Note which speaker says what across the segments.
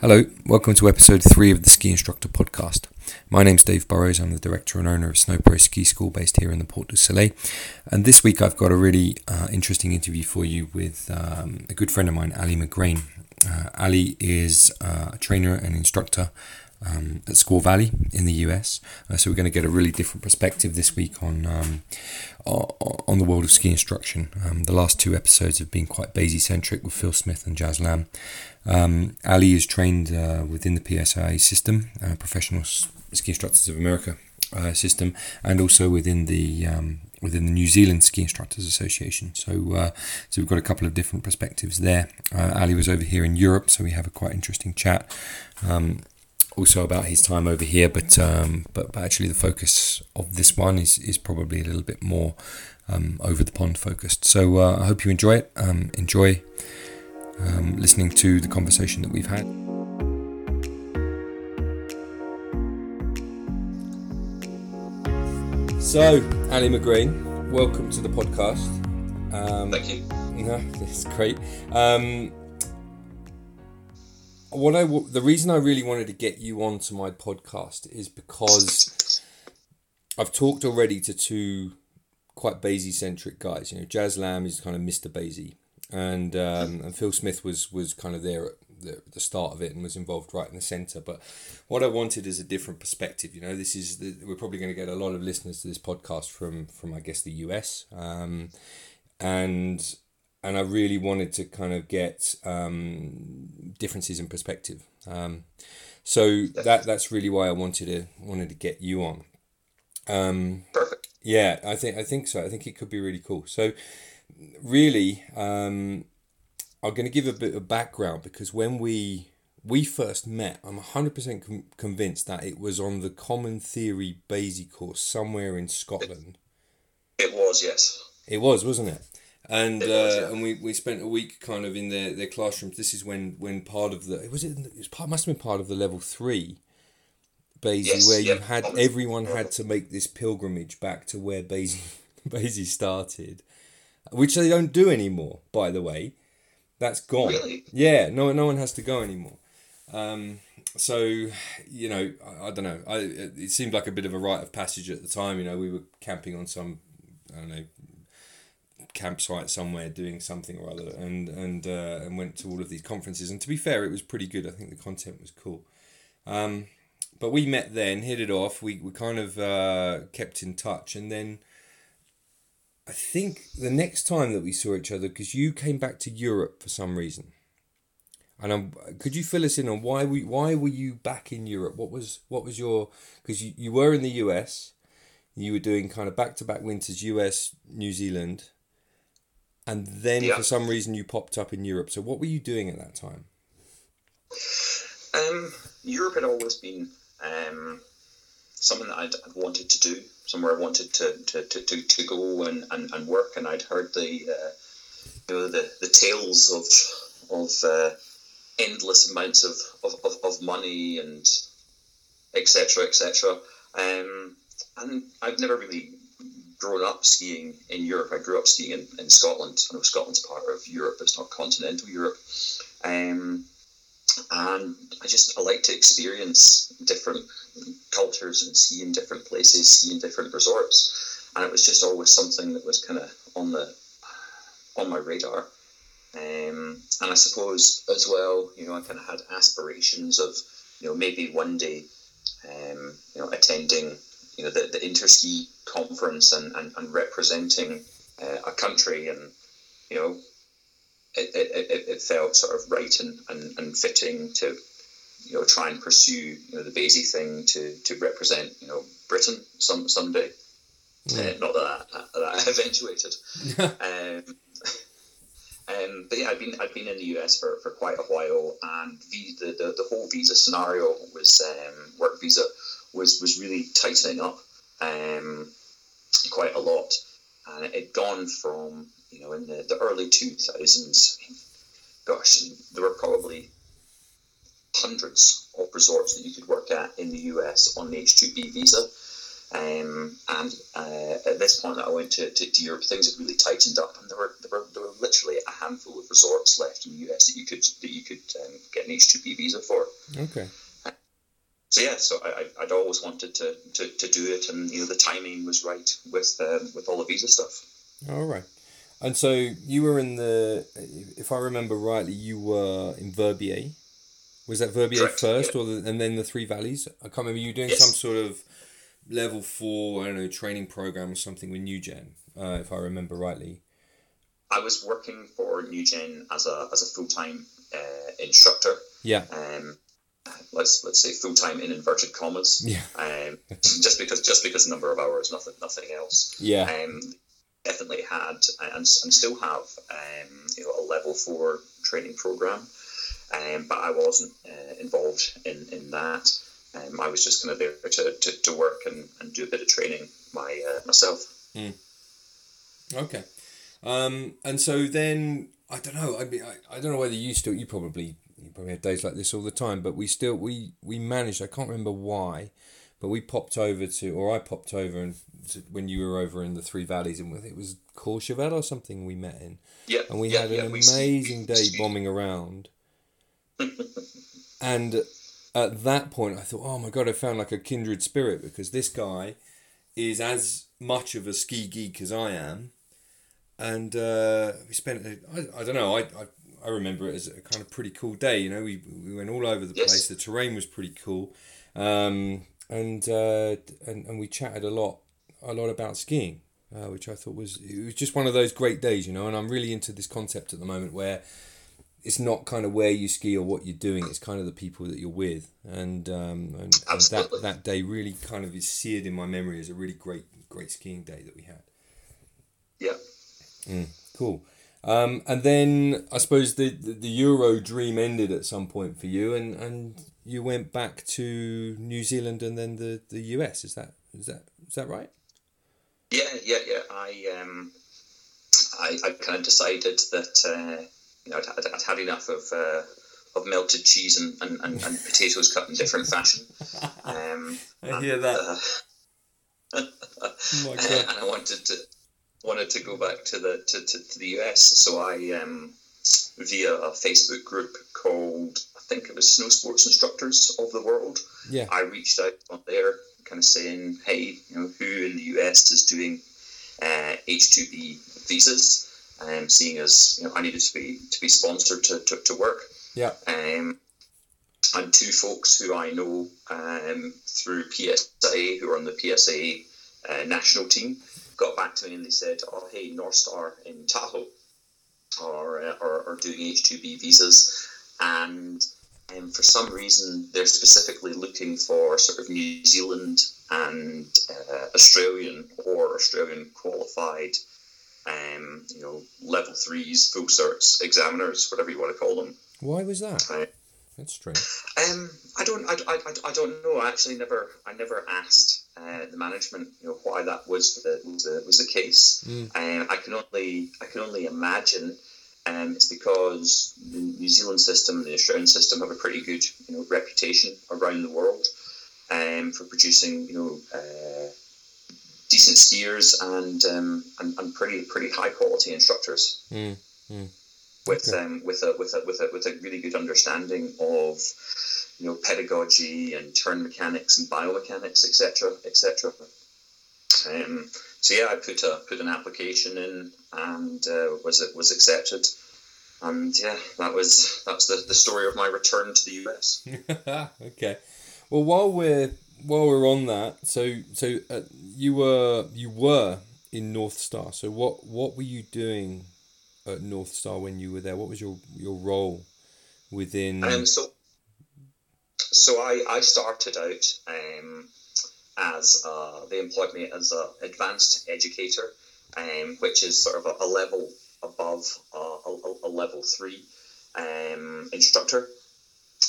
Speaker 1: Hello, welcome to episode three of the Ski Instructor Podcast. My name's Dave Burrows. I'm the director and owner of SnowPros Ski School based here in the Portes du Soleil. And this week I've got a really uh, interesting interview for you with um, a good friend of mine, Ali MacGrain. Uh, Ali is uh, a trainer and instructor um, at Squaw Valley in the US. Uh, so we're going to get a really different perspective this week on um, on the world of ski instruction. Um, the last two episodes have been quite BASI centric with Phil Smith and Jazz Lamb. Um, Ali is trained uh, within the PSIA system, uh, Professional Ski Instructors of America uh, system, and also within the um, within the New Zealand Ski Instructors Association. So, uh, so we've got a couple of different perspectives there. Uh, Ali was over here in Europe, so we have a quite interesting chat. Um, also about his time over here, but, um, but but actually the focus of this one is is probably a little bit more um, over the pond focused. So uh, I hope you enjoy it. Um, enjoy um, listening to the conversation that we've had. So, Ali MacGrain, welcome to the podcast.
Speaker 2: Um, Thank you.
Speaker 1: No, it's great. Um, what I the reason I really wanted to get you onto my podcast is because I've talked already to two quite BASI centric guys. You know, Jazz Lamb is kind of Mr. BASI, and um, and Phil Smith was was kind of there at the, the start of it and was involved right in the center. But what I wanted is a different perspective. You know, this is the, we're probably going to get a lot of listeners to this podcast from from I guess the US, um, and and I really wanted to kind of get um, differences in perspective. Um, so that that's really why I wanted to wanted to get you on.
Speaker 2: Um, Perfect.
Speaker 1: Yeah, I think I think so. I think it could be really cool. So really, um, I'm going to give a bit of background because when we we first met, I'm 100% com- convinced that it was on the Common Theory BASI course somewhere in Scotland.
Speaker 2: It, it was, yes.
Speaker 1: It was, wasn't it? And was, uh, yeah. and we, we spent a week kind of in their, their classrooms. This is when, when part of the was it, it was part must have been part of the level three BASI yes, where yep. you had everyone had to make this pilgrimage back to where BASI BASI started which they don't do anymore, by the way. That's gone.
Speaker 2: Really?
Speaker 1: Yeah, no, no one has to go anymore. Um, so you know, I, I, don't know. I it seemed like a bit of a rite of passage at the time. You know, we were camping on some, I don't know, campsite somewhere doing something or other, and and uh, and went to all of these conferences. And to be fair, it was pretty good. I think the content was cool. Um, but we met then, hit it off. We we kind of uh, kept in touch, and then I think the next time that we saw each other, because you came back to Europe for some reason, and I'm, could you fill us in on why we why were you back in Europe? What was what was your because you, you were in the US, you were doing kind of back to back winters, US, New Zealand, and then yeah. for some reason you popped up in Europe. So what were you doing at that time?
Speaker 2: Um, Europe had always been um, something that I'd, I'd wanted to do somewhere I wanted to, to, to, to, to go and, and, and work. And I'd heard the uh, you know the, the tales of of uh, endless amounts of, of, of, of money and etc. etc. Um, and I've never really grown up skiing in Europe. I grew up skiing in, in Scotland. I know Scotland's part of Europe, it's not continental Europe. Um, and I just I like to experience different cultures and see in different places, see in different resorts, and it was just always something that was kind of on the on my radar. Um, and I suppose as well, you know, I kind of had aspirations of, you know, maybe one day, um, you know, attending, you know, the, the Interski conference and, and, and representing uh, a country and, you know, it, it, it, felt sort of right and, and, and fitting to you know try and pursue you know the BASI thing to to represent you know Britain some someday. Uh, not that that, that eventuated. um, um, but yeah, I've been I've been in the US for, for quite a while, and the, the, the, the whole visa scenario was um, work visa was was really tightening up um, quite a lot, and it had gone from you know in the, the early two thousands. Gosh, there were probably hundreds of resorts that you could work at in the US on the H2B visa. Um, and uh, at this point that I went to, to, to, Europe, things had really tightened up, and there were, there were there were literally a handful of resorts left in the US that you could that you could um, get an H two B visa for.
Speaker 1: Okay.
Speaker 2: So yeah, so I, I'd always wanted to, to, to do it, and you know the timing was right with um, with all the visa stuff.
Speaker 1: All right. And so you were in the, if I remember rightly, you were in Verbier. Was that Verbier Correct, first, yeah. or the, and then the Three Valleys? I can't remember. You doing yes. some sort of level four, I don't know, training program or something with NewGen, uh, if I remember rightly.
Speaker 2: I was working for NewGen as a as a full time uh, instructor.
Speaker 1: Yeah.
Speaker 2: Um, let's let's say full time in inverted commas.
Speaker 1: Yeah.
Speaker 2: Um, just because just because number of hours, nothing nothing else.
Speaker 1: Yeah.
Speaker 2: Um, definitely had and, and still have um, you know a level four training program, um, but I wasn't uh, involved in in that. Um, I was just kind of there to, to, to work and, and do a bit of training my uh, myself.
Speaker 1: Mm. Okay, um, and so then I don't know. I mean, I, I don't know whether you still you probably you probably have days like this all the time, but we still we we managed. I can't remember why, but we popped over to, or I popped over and to, when you were over in the Three Valleys, and it was Courchevel or something we met in.
Speaker 2: Yeah,
Speaker 1: and we
Speaker 2: yeah,
Speaker 1: had
Speaker 2: yeah,
Speaker 1: an amazing day bombing around. and at that point, I thought, oh my god, I found like a kindred spirit because this guy is as much of a ski geek as I am, and uh, we spent. I, I don't know. I, I I remember it as a kind of pretty cool day. You know, we we went all over the yes. place. The terrain was pretty cool, um, and uh, and and we chatted a lot a lot about skiing, uh, which I thought was it was just one of those great days. You know, and I'm really into this concept at the moment where it's not kind of where you ski or what you're doing. It's kind of the people that you're with, and um, and, and that that day really kind of is seared in my memory as a really great great skiing day that we had.
Speaker 2: Yeah.
Speaker 1: Mm, cool. Um, and then I suppose the, the, the Euro dream ended at some point for you, and, and you went back to New Zealand and then the, the US. Is that is that is that right?
Speaker 2: Yeah, yeah, yeah. I um, I, I kind of decided that uh, you know I'd, I'd, I'd had enough of uh, of melted cheese and, and, and, and potatoes cut in different fashion. Um,
Speaker 1: I hear that. Uh,
Speaker 2: oh and I wanted to wanted to go back to the to, to, to the US, so I um, via a Facebook group called I think it was Snow Sports Instructors of the World.
Speaker 1: Yeah,
Speaker 2: I reached out on there, kind of saying, hey, you know, who in the US is doing uh, H two B visas? Um, seeing as you know, I needed to be to be sponsored to, to, to work.
Speaker 1: Yeah.
Speaker 2: Um, and two folks who I know um, through PSIA, who are on the PSIA uh, national team, got back to me and they said, "Oh, hey, Northstar in Tahoe are uh, are, are doing H two B visas, and um, for some reason they're specifically looking for sort of New Zealand and uh, Australian or Australian qualified." Um, you know, level threes, full certs, examiners, whatever you want to call them.
Speaker 1: Why was that? Uh, That's strange.
Speaker 2: Um, I don't, I, I, I don't know. I actually never, I never asked uh, the management, you know, why that was the was the, was the case.
Speaker 1: Mm.
Speaker 2: Um, I can only I can only imagine. Um, it's because the New Zealand system and the Australian system have a pretty good, you know, reputation around the world um, for producing, you know, uh, decent skiers and, um, and and pretty pretty high quality instructors.
Speaker 1: Mm. Mm.
Speaker 2: With okay. um, with a with a with a with a really good understanding of you know, pedagogy and turn mechanics and biomechanics, etc., etc. Um, so yeah, I put a put an application in and uh, was it was accepted, and yeah, that was that's the, the story of my return to the US.
Speaker 1: okay, well while we're while we're on that, so so uh, you were you were in Northstar. So what what were you doing at Northstar when you were there? What was your your role within?
Speaker 2: Um, so so I, I started out um, as uh, they employed me as an advanced educator, um, which is sort of a, a level above a, a, level three um, instructor,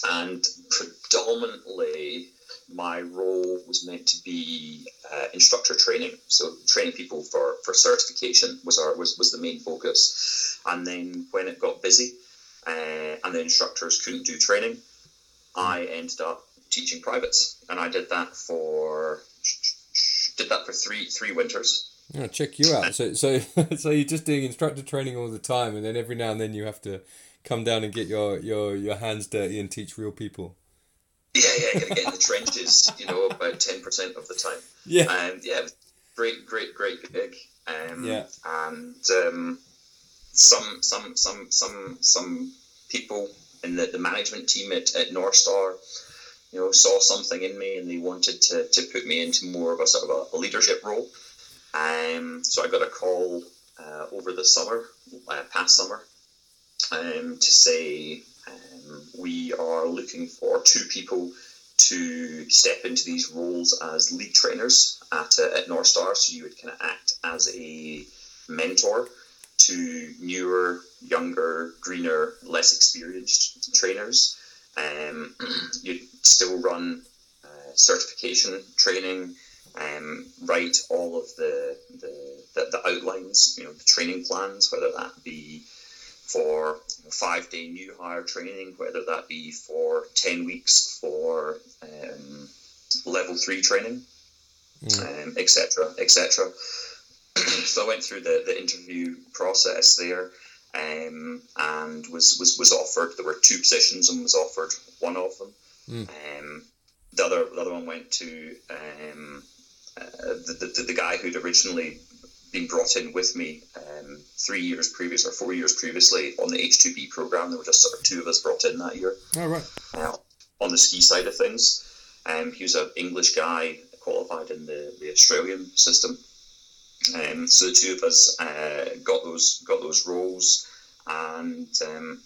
Speaker 2: and predominantly my role was meant to be uh, instructor training. So training people for, for certification was our was, was the main focus. And then when it got busy uh, and the instructors couldn't do training, I ended up teaching privates, and I did that for did that for three three winters.
Speaker 1: Oh, check you out. So so so you're just doing instructor training all the time, and then every now and then you have to come down and get your your your hands dirty and teach real people.
Speaker 2: Yeah, yeah, gotta get in the trenches. You know, about ten percent of the time.
Speaker 1: Yeah.
Speaker 2: And yeah, great, great, great gig. Um,
Speaker 1: Yeah.
Speaker 2: And um, some some some some some people in the, the management team at, at Northstar, you know, saw something in me and they wanted to, to put me into more of a sort of a, leadership role. Um, so I got a call uh, over the summer, uh, past summer, um, to say um, we are looking for two people to step into these roles as lead trainers at, uh, at Northstar. So you would kind of act as a mentor to newer, younger, greener, less experienced trainers. Um, you'd still run uh, certification training, um, write all of the, the, the, the outlines, you know, the training plans, whether that be for five day new hire training, whether that be for 10 weeks for um, level three training, um, etc. etc. so I went through the, the interview process there um, and was, was, was offered, there were two positions and was offered one of them. Um, the other the other one went to um, uh, the, the, the guy who'd originally been brought in with me um, three years previous or four years previously on the H2B program. There were just sort of two of us brought in that year
Speaker 1: All right.
Speaker 2: uh, on the ski side of things. Um, he was an English guy qualified in the, the Australian system. Um, so the two of us uh, got those got those roles, and um,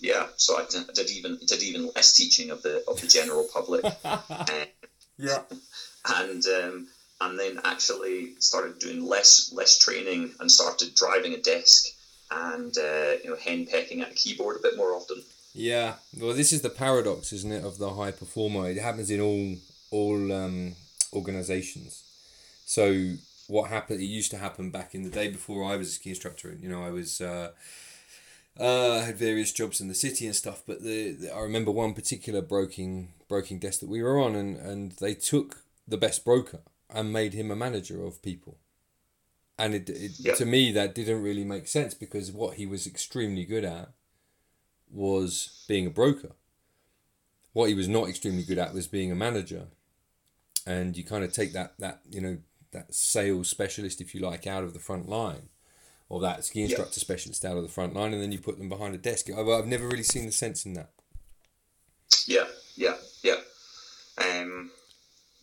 Speaker 2: yeah, so I did, I did even did even less teaching of the of the general public. Uh,
Speaker 1: Yeah.
Speaker 2: and um, and then actually started doing less less training and started driving a desk and uh, you know henpecking at a keyboard a bit more often.
Speaker 1: Yeah. Well, this is the paradox, isn't it, of the high performer? It happens in all all um, organizations. So what happened? It used to happen back in the day before I was a ski instructor. You know, I was. Uh, uh, had various jobs in the city and stuff, but the, the I remember one particular broking broking desk that we were on, and, and they took the best broker and made him a manager of people. And it, it
Speaker 2: Yeah.
Speaker 1: to me that didn't really make sense because what he was extremely good at was being a broker. What he was not extremely good at was being a manager. And you kind of take that that you know that sales specialist, if you like, out of the front line, or that ski instructor specialist out of the front line, and then you put them behind a desk. I've, I've never really seen the sense in that.
Speaker 2: Yeah, yeah, yeah.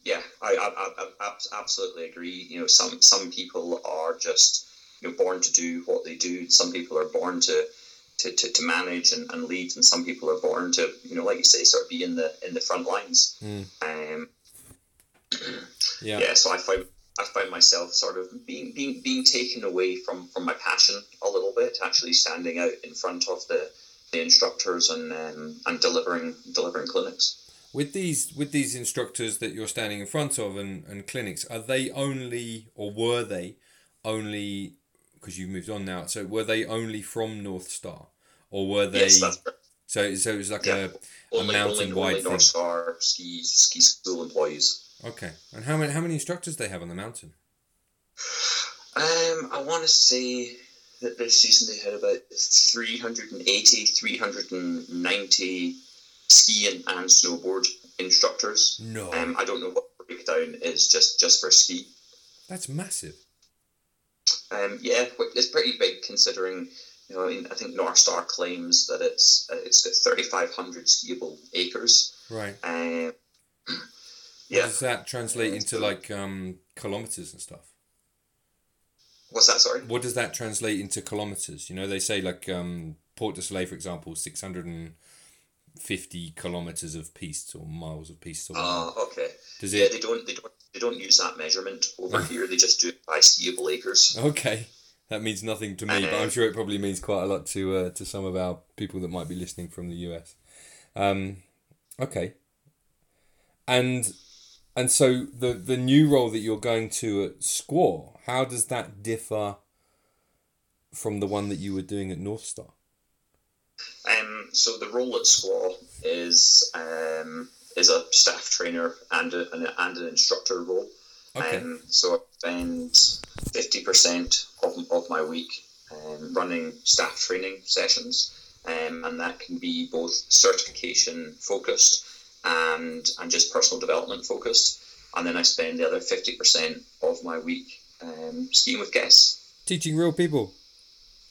Speaker 2: Yeah, I, I, I, I absolutely agree. You know, some some people are just you know born to do what they do. Some people are born to to, to, to manage and, and lead, and some people are born to you know, like you say, sort of be in the in the front lines. Um,
Speaker 1: Yeah.
Speaker 2: yeah, so I find I find myself sort of being being being taken away from from my passion a little bit, actually standing out in front of the the instructors and um, and delivering delivering clinics.
Speaker 1: With these with these instructors that you're standing in front of and, and clinics, are they only or were they only because you've moved on now? So were they only from Northstar, or were they?
Speaker 2: yes, that's
Speaker 1: so so it was like
Speaker 2: Yeah.
Speaker 1: a, a mountain wide thing.
Speaker 2: North Star ski ski school employees.
Speaker 1: Okay, and how many how many instructors do they have on the mountain?
Speaker 2: Um, I want to say that this season they had about 380, 390 ski and, and snowboard instructors.
Speaker 1: No,
Speaker 2: Um, I don't know what breakdown is just just for ski.
Speaker 1: that's massive.
Speaker 2: Um, yeah, it's pretty big considering. You know, I mean, I think Northstar claims that it's uh, it's got 3,500 skiable acres.
Speaker 1: Right.
Speaker 2: Um,
Speaker 1: What
Speaker 2: yeah,
Speaker 1: does that translate into like um kilometers and stuff?
Speaker 2: what's that? Sorry.
Speaker 1: What does that translate into kilometers? You know, they say like um Portes du Soleil, for example, six hundred and fifty kilometers of pistes or miles of. Or whatever.
Speaker 2: Ah, okay.
Speaker 1: Does
Speaker 2: Yeah,
Speaker 1: it?
Speaker 2: they don't they don't they don't use that measurement over here. They just do it by skiable acres.
Speaker 1: Okay, that means nothing to me, but I'm
Speaker 2: Uh,
Speaker 1: sure it probably means quite a lot to uh, to some of our people that might be listening from the US. Um, okay, and and so the the new role that you're going to at Squaw, how does that differ from the one that you were doing at Northstar?
Speaker 2: Um, so the role at Squaw is um, is a staff trainer and a, and, and an instructor role.
Speaker 1: Okay.
Speaker 2: Um, so I spend 50% of, of my week um, running staff training sessions, um, and that can be both certification focused and, and just personal development focused. And then I spend the other 50% of my week um, skiing with guests,
Speaker 1: Teaching real people.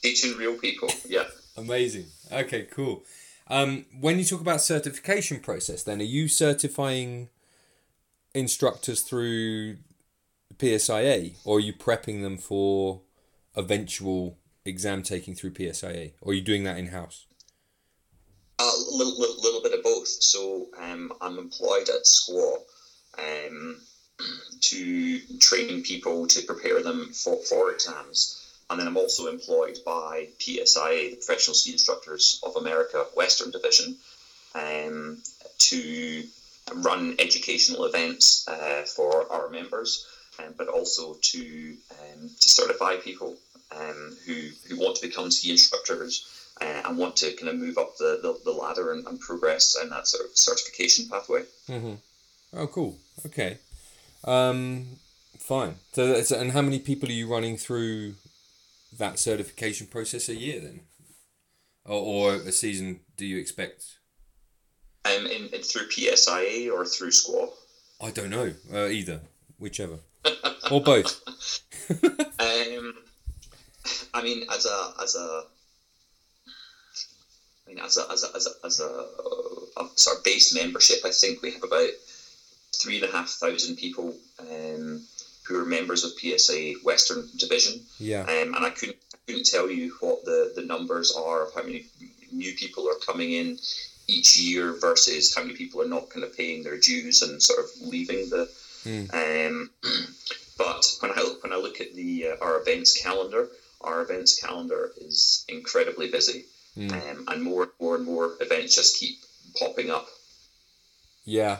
Speaker 2: teaching real people. Yeah.
Speaker 1: Amazing. Okay, cool. Um, when you talk about certification process, then are you certifying instructors through PSIA, or are you prepping them for eventual exam taking through PSIA, or are you doing that in house?
Speaker 2: A little, little, little bit of both. So um, I'm employed at Squaw um, to train people to prepare them for, for exams. And then I'm also employed by PSIA, the Professional Ski Instructors of America Western Division, um, to run educational events uh, for our members, um, but also to um, to certify people um, who who want to become ski instructors uh, and want to kind of move up the, the, the ladder and, and progress in that sort of certification pathway.
Speaker 1: Mm-hmm. Oh, cool. Okay. Um, fine. So, and how many people are you running through that certification process a year then, or, or a season? Do you expect?
Speaker 2: Um, in, in through PSIA or through Squaw.
Speaker 1: I don't know. Uh, either, whichever, or both.
Speaker 2: Um, I mean, as a as a, I mean, as a as a as a, as a, a sort of base membership, I think we have about three and a half thousand people um, who are members of PSIA Western Division.
Speaker 1: Yeah.
Speaker 2: Um, and I couldn't couldn't tell you what the, the numbers are of how many new people are coming in each year versus how many people are not kind of paying their dues and sort of leaving the. Um, but when I when I look at the uh, our events calendar, our events calendar is incredibly busy, um, and more more and more events just keep popping up.
Speaker 1: Yeah.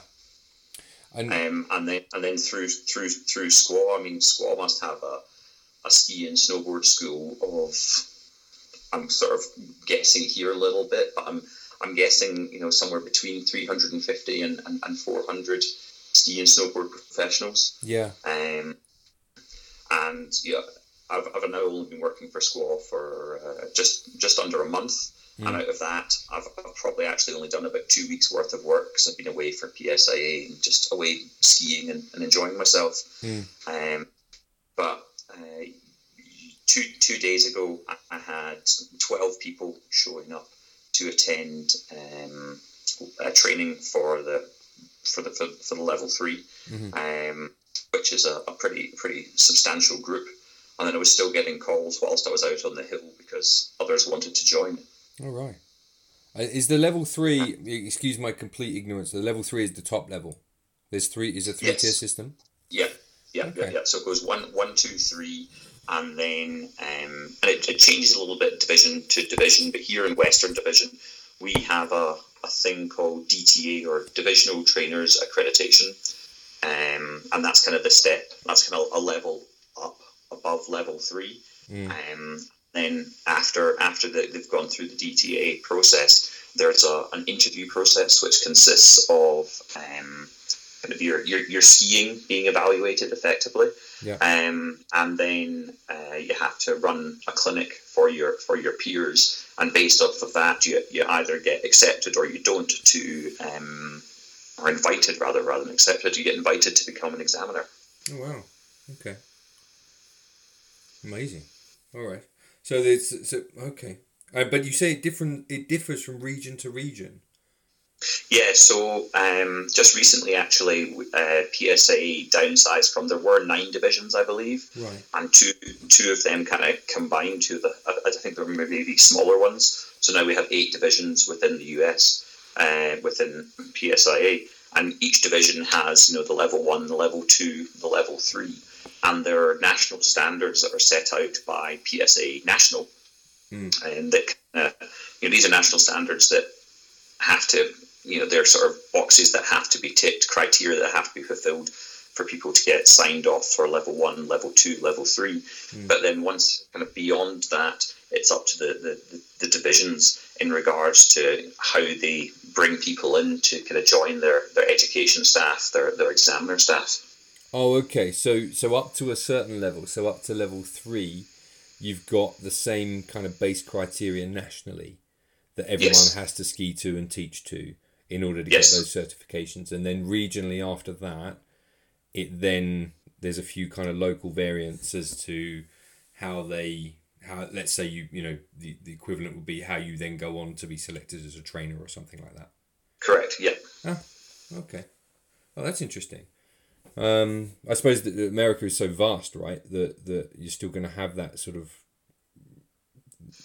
Speaker 1: And
Speaker 2: Um, and then and then through through through Squaw, I mean Squaw must have a, a ski and snowboard school of I'm sort of guessing here a little bit, but I'm I'm guessing you know somewhere between 350 and, and, and 400 ski and snowboard professionals.
Speaker 1: yeah.
Speaker 2: Um, and yeah, I've, I've now only been working for Squaw for uh, just just under a month, and out of that, I've, I've probably actually only done about two weeks worth of work because I've been away for PSIA and just away skiing and, and enjoying myself. Um, but uh, two two days ago, I, had twelve people showing up to attend um, a training for the for the for, for the level 3 um, which is a, a pretty pretty substantial group. And then I was still getting calls whilst I was out on the hill because others wanted to join.
Speaker 1: All right. Uh, Is the level three? Excuse my complete ignorance. The level three is the top level. There's three. Is a three tier system.
Speaker 2: Yeah, yeah,
Speaker 1: Okay.
Speaker 2: yeah, yeah. So it goes one, one, two, three, and then um, and it, it changes a little bit division to division. But here in Western Division, we have a, a thing called DTA or Divisional Trainers Accreditation, um, and that's kind of the step. That's kind of a level up above level three. Um, then after after the, they've gone through the DTA process, there's a, an interview process which consists of um, kind of your, your, your skiing being evaluated effectively.
Speaker 1: Yeah.
Speaker 2: Um, and then uh, you have to run a clinic for your for your peers, and based off of that, you, you either get accepted or you don't to, um, or invited rather rather than accepted. You get invited to become an examiner.
Speaker 1: Oh wow. Okay. Amazing. All right. So there's so okay. Uh, but you say it different. It differs from region to region.
Speaker 2: Yeah, so um, just recently, actually, uh, PSIA downsized from there were nine divisions, I believe,
Speaker 1: Right.
Speaker 2: and two two of them kind of combined to the. I I think there were maybe smaller ones. So now we have eight divisions within the US, uh, within PSIA, and each division has you know the level one, the level two, the level three, and there are national standards that are set out by PSIA National, and that uh, you know these are national standards that have to, you know, they're sort of boxes that have to be ticked, criteria that have to be fulfilled for people to get signed off for level one, level two, level three. But then once kind of beyond that, it's up to the, the, the divisions in regards to how they bring people in to kind of join their, their education staff, their, their examiner staff.
Speaker 1: Oh, okay. So so up to a certain level, so up to level three, you've got the same kind of base criteria nationally that everyone
Speaker 2: Yes.
Speaker 1: has to ski to and teach to in order to
Speaker 2: Yes.
Speaker 1: get those certifications, and then regionally after that, it then there's a few kind of local variants as to how they how let's say you you know the, the equivalent would be how you then go on to be selected as a trainer or something like that.
Speaker 2: Correct. Yeah.
Speaker 1: ah, Okay. Oh, that's interesting. Um, I suppose that America is so vast, right? That that you're still going to have that sort of.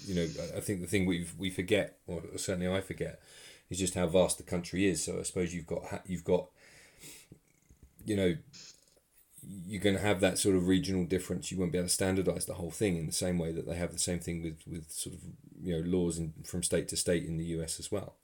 Speaker 1: You know, I- think the thing we we forget, or certainly I forget, is just how vast the country is. So I suppose you've got you've got. You know, you're going to have that sort of regional difference. You won't be able to standardize the whole thing in the same way that they have the same thing with with sort of you know laws in, from state to state in the US as well.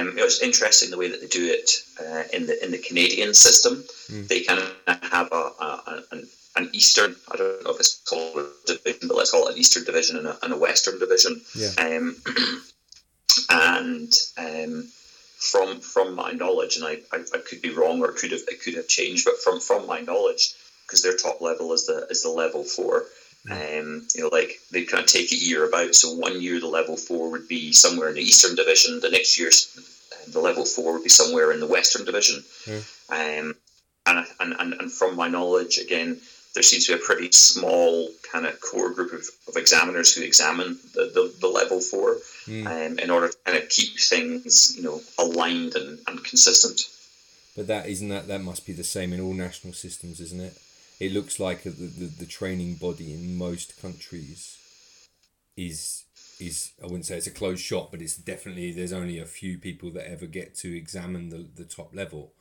Speaker 2: Um, it was interesting the way that they do it uh, in the in the Canadian system. They kind of have a, a, an, an eastern. I don't know if it's called a division, but let's call it an eastern division and a, and a western division.
Speaker 1: Yeah.
Speaker 2: Um, and um, from from my knowledge, and I, I, I could be wrong or it could have it could have changed, but from from my knowledge, because their top level is the is the level four. Um, you know, like they kind of take it year about. So one year the level four would be somewhere in the Eastern Division. The next year's uh, the level four would be somewhere in the Western Division. Um, and, and, and and from my knowledge, again, there seems to be a pretty small kind of core group of, of examiners who examine the, the, the level four um, in order to kind of keep things, you know, aligned and, and consistent.
Speaker 1: But that isn't that that must be the same in all national systems, isn't it? It looks like the, the, the training body in most countries is is I wouldn't say it's a closed shop, but it's definitely there's only a few people that ever get to examine the, the top level.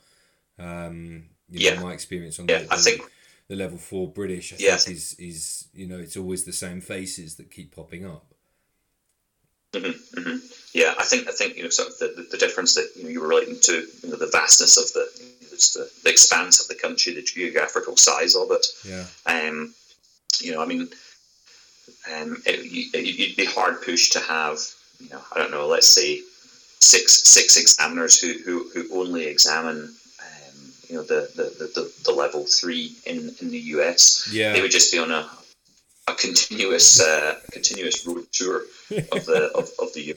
Speaker 1: Um, you know,
Speaker 2: Yeah.
Speaker 1: my experience on
Speaker 2: Yeah,
Speaker 1: the,
Speaker 2: I think-
Speaker 1: the level four British, I
Speaker 2: Yeah.
Speaker 1: think is is you know it's always the same faces that keep popping up.
Speaker 2: Hmm Yeah, I think I think you know sort of the, the, the difference that you know you were relating to you know the vastness of the the, the expanse of the country, the geographical size of it.
Speaker 1: Yeah,
Speaker 2: Um, you know, I mean, um, it, you- you'd be hard pushed to have you know I don't know, let's say six six examiners who who, who only examine. um, You know the, the, the, the, the level three in, in the US.
Speaker 1: yeah.
Speaker 2: They would just be on a, a continuous uh, continuous road tour of the of, of the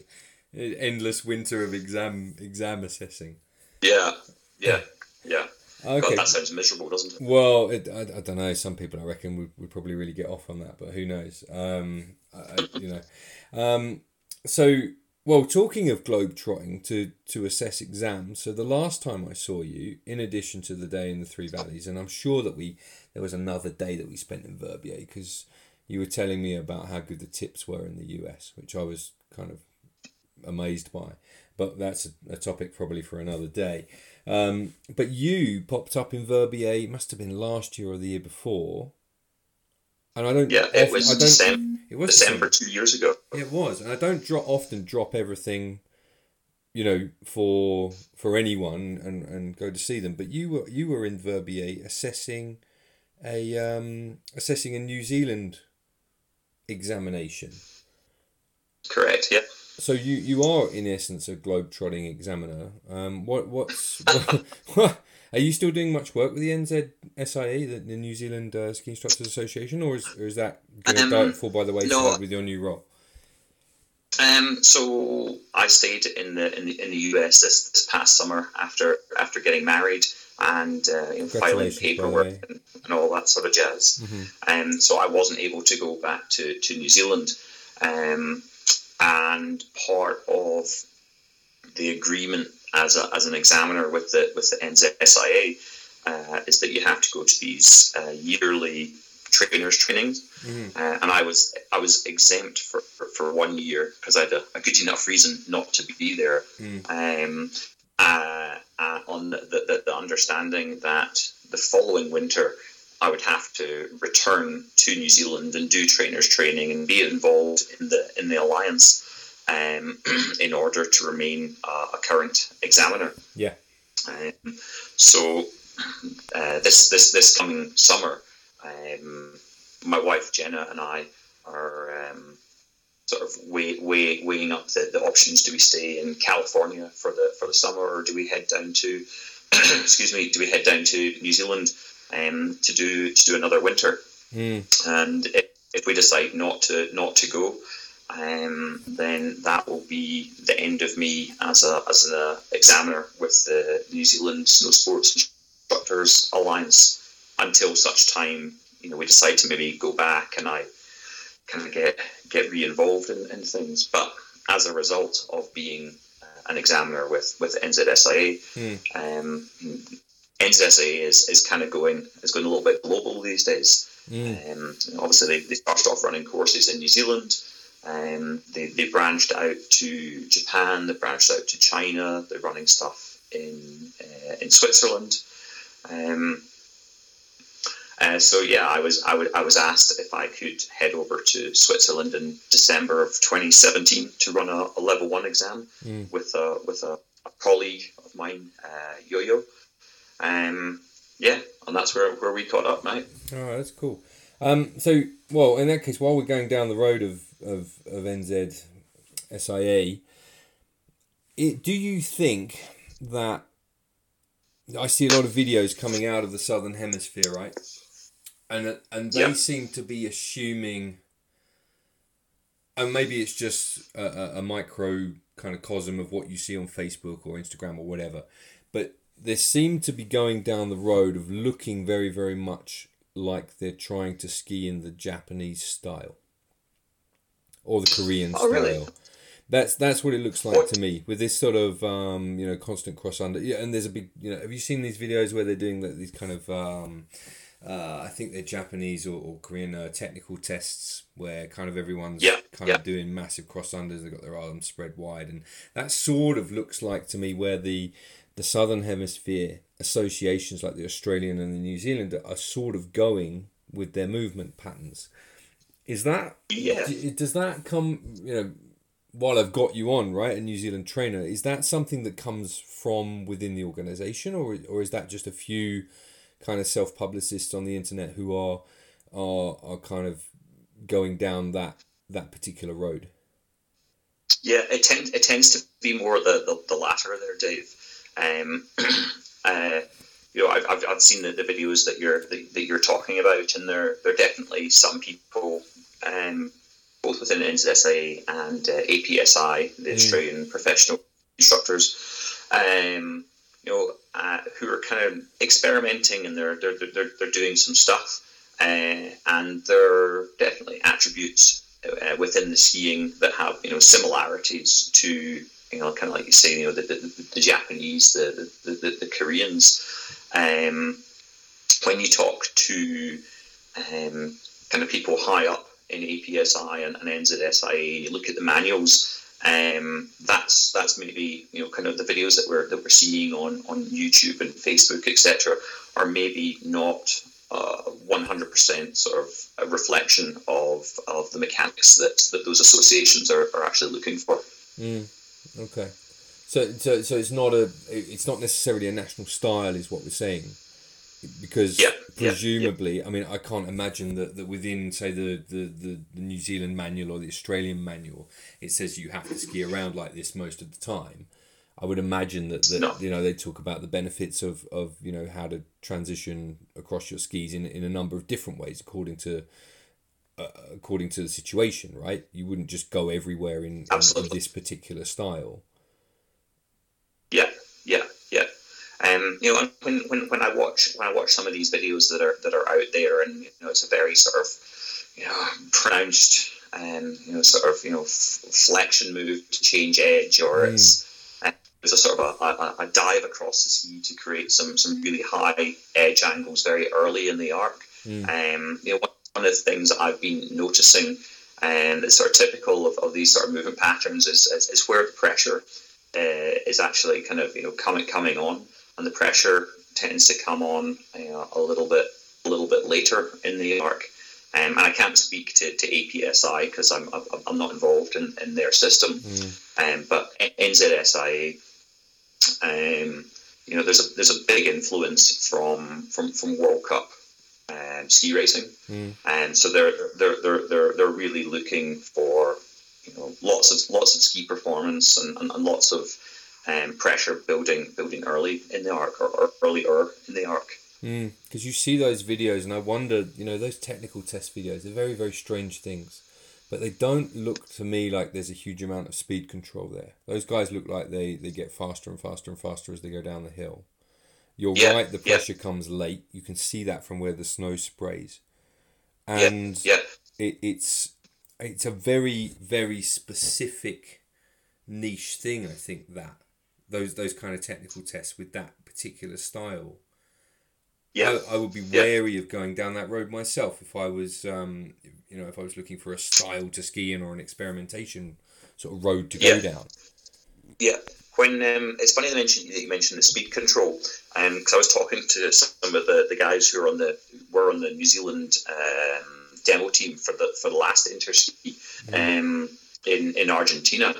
Speaker 1: Endless winter of exam exam assessing.
Speaker 2: Yeah, yeah, yeah.
Speaker 1: Okay.
Speaker 2: God, that sounds miserable, doesn't it?
Speaker 1: Well, it, I, I don't know. Some people, I reckon, would, would probably really get off on that, but who knows? Um, I- you know. Um, so, well, talking of globe trotting to to assess exams. So the last time I saw you, in addition to the day in the Three Valleys, and I'm sure that we there was another day that we spent in Verbier because you were telling me about how good the tips were in the US, which I was kind of amazed by. But that's a, a topic probably for another day. Um, but you popped up in Verbier, must have been last year or the year before. And I don't.
Speaker 2: Yeah, it
Speaker 1: often-
Speaker 2: was December,
Speaker 1: It was
Speaker 2: December two years ago.
Speaker 1: It was, and I don't drop often drop everything, you know, for for anyone and, and go to see them. But you were you were in Verbier assessing a um, assessing a New Zealand examination.
Speaker 2: Correct. Yeah.
Speaker 1: So you, you are in essence a globe-trotting examiner. Um, what what's what, are you still doing much work with the NZSIA, the, the New Zealand uh, Ski Instructors Association, or is or is that going
Speaker 2: Um,
Speaker 1: fall by the wayside
Speaker 2: no.
Speaker 1: with your new role?
Speaker 2: Um. So I stayed in the in the in the US this, this past summer after after getting married and uh, you know, filing
Speaker 1: Congratulations, by the
Speaker 2: paperwork and, and all that sort of jazz. Um. So I wasn't able to go back to to New Zealand. Um. And part of the agreement as a, as an examiner with the with the NZSIA uh, is that you have to go to these uh, yearly trainers trainings, uh, and I was I was exempt for, for, for one year because I had a, a good enough reason not to be there. Um, uh, uh, on the, the, the understanding that the following winter I would have to return to New Zealand and do trainers training and be involved in the in the alliance um, in order to remain uh, a current examiner.
Speaker 1: Yeah.
Speaker 2: Um, so uh, this this this coming summer, um, my wife Jenna and I are um, sort of weigh, weigh, weighing up the, the options. Do we stay in California for the for the summer, or do we head down to excuse me, do we head down to New Zealand um, to do to do another winter?
Speaker 1: Mm.
Speaker 2: And if, if we decide not to not to go, um, then that will be the end of me as a as an examiner with the New Zealand Snow Sports Instructors Alliance until such time you know we decide to maybe go back and I kind of get get re-involved in, in things. But as a result of being uh, an examiner with with NZSIA,
Speaker 1: Mm.
Speaker 2: um, NZSIA is, is kind of going is going a little bit global these days.
Speaker 1: Mm.
Speaker 2: Um, obviously, they, they started off running courses in New Zealand. Um, they, they branched out to Japan. They branched out to China. They're running stuff in uh, in Switzerland. Um, uh, so yeah, I was I, was asked if I could head over to Switzerland in December of 2017 to run a, a level one exam
Speaker 1: Mm.
Speaker 2: with a with a, a colleague of mine, uh, Yo-Yo. Um, yeah, and that's where, where we caught up, mate.
Speaker 1: Oh, that's cool. Um, so, well, in that case, while we're going down the road of, of, of NZ SIA, it, do you think that I see a lot of videos coming out of the southern hemisphere, right? And and they
Speaker 2: Yeah.
Speaker 1: seem to be assuming, and maybe it's just a, a, micro kind of cosm of what you see on Facebook or Instagram or whatever, but they seem to be going down the road of looking very, very much like they're trying to ski in the Japanese style or the Korean
Speaker 2: Oh,
Speaker 1: style.
Speaker 2: really?
Speaker 1: That's that's what it looks like to me with this sort of um, you know constant cross under. Yeah, and there's a big you know. Have you seen these videos where they're doing the, these kind of um, uh, I think they're Japanese or, or Korean uh, technical tests where kind of everyone's
Speaker 2: Yeah,
Speaker 1: kind
Speaker 2: yeah.
Speaker 1: of doing massive cross unders. They've got their arms spread wide, and that sort of looks like to me where the the southern hemisphere associations like the Australian and the New Zealand are sort of going with their movement patterns. Is that
Speaker 2: Yeah.
Speaker 1: does that come you know while I've got you on right a New Zealand trainer is that something that comes from within the organization or or is that just a few kind of self publicists on the internet who are are are kind of going down that that particular road
Speaker 2: Yeah, it tends it tends to be more the, the, the latter there, Dave. Um, uh, you know, I've, I've, I've seen the, the videos that you're that, that you're talking about, and there there are definitely some people, um, both within NZSIA and uh, APSI, the
Speaker 1: Mm.
Speaker 2: Australian Professional Instructors, um, you know, uh, who are kind of experimenting and they're they're they're, they're doing some stuff, uh, and there are definitely attributes uh, within the skiing that have you know similarities to you know kind of like you say you know the, the, the Japanese the the, the, the Koreans. Um, when you talk to um, kind of people high up in APSI and, and NZSIA you look at the manuals um, that's that's maybe you know kind of the videos that we're that we're seeing on on YouTube and Facebook etc are maybe not uh, 100% sort of a reflection of, of the mechanics that, that those associations are, are actually looking for.
Speaker 1: Mm, okay. So, so, so it's not a, it's not necessarily a national style, is what we're saying, because presumably, I mean, I can't imagine that, that within, say, the, the, the, the New Zealand manual or the Australian manual, it says you have to ski around like this most of the time. I would imagine that, that
Speaker 2: No.
Speaker 1: you know they talk about the benefits of, of you know how to transition across your skis in, in a number of different ways according to uh, according to the situation, right? You wouldn't just go everywhere in, in, in this particular style.
Speaker 2: Yeah, yeah, yeah. Um, you know, when, when, when I watch when I watch some of these videos that are that are out there, and you know, it's a very sort of you know pronounced um, you know sort of you know f- flexion move to change edge, or
Speaker 1: Mm.
Speaker 2: it's uh, there's a sort of a, a, a dive across the ski to create some some really high edge angles very early in the arc.
Speaker 1: Mm.
Speaker 2: Um, you know, one, of the things that I've been noticing, and it's sort of typical of, of these sort of movement patterns, is, is, is where the pressure uh, is actually kind of you know coming coming on, and the pressure tends to come on uh, a little bit a little bit later in the arc. Um, and I can't speak to, to APSI because I'm, I'm not involved in, in their system.
Speaker 1: Mm.
Speaker 2: Um, but NZSIA, um, you know, there's a there's a big influence from from, from World Cup um, ski racing,
Speaker 1: Mm.
Speaker 2: and so they're they're they're they're they're really looking for you know lots of lots of ski performance and, and, and lots of um, pressure building building early in the arc or, or earlier in the arc.
Speaker 1: Because mm, you see those videos, and I wonder, you know, those technical test videos, they're very, very strange things. But they don't look to me like there's a huge amount of speed control there. Those guys look like they, they get faster and faster and faster as they go down the hill. You're yeah, right, the pressure yeah. comes late. You can see that from where the snow sprays. And
Speaker 2: yeah,
Speaker 1: It, it's it's a very, very specific niche thing, I think, that those those kind of technical tests with that particular style
Speaker 2: yeah.
Speaker 1: I, I, would be wary yeah. of going down that road myself if I was, um, you know, if I was looking for a style to ski in or an experimentation sort of road to
Speaker 2: yeah.
Speaker 1: go down.
Speaker 2: Yeah. When um, it's funny that you mentioned that you mentioned the speed control, because um, I was talking to some of the, the guys who are on the were on the New Zealand um, demo team for the for the last interski mm. um, in in Argentina,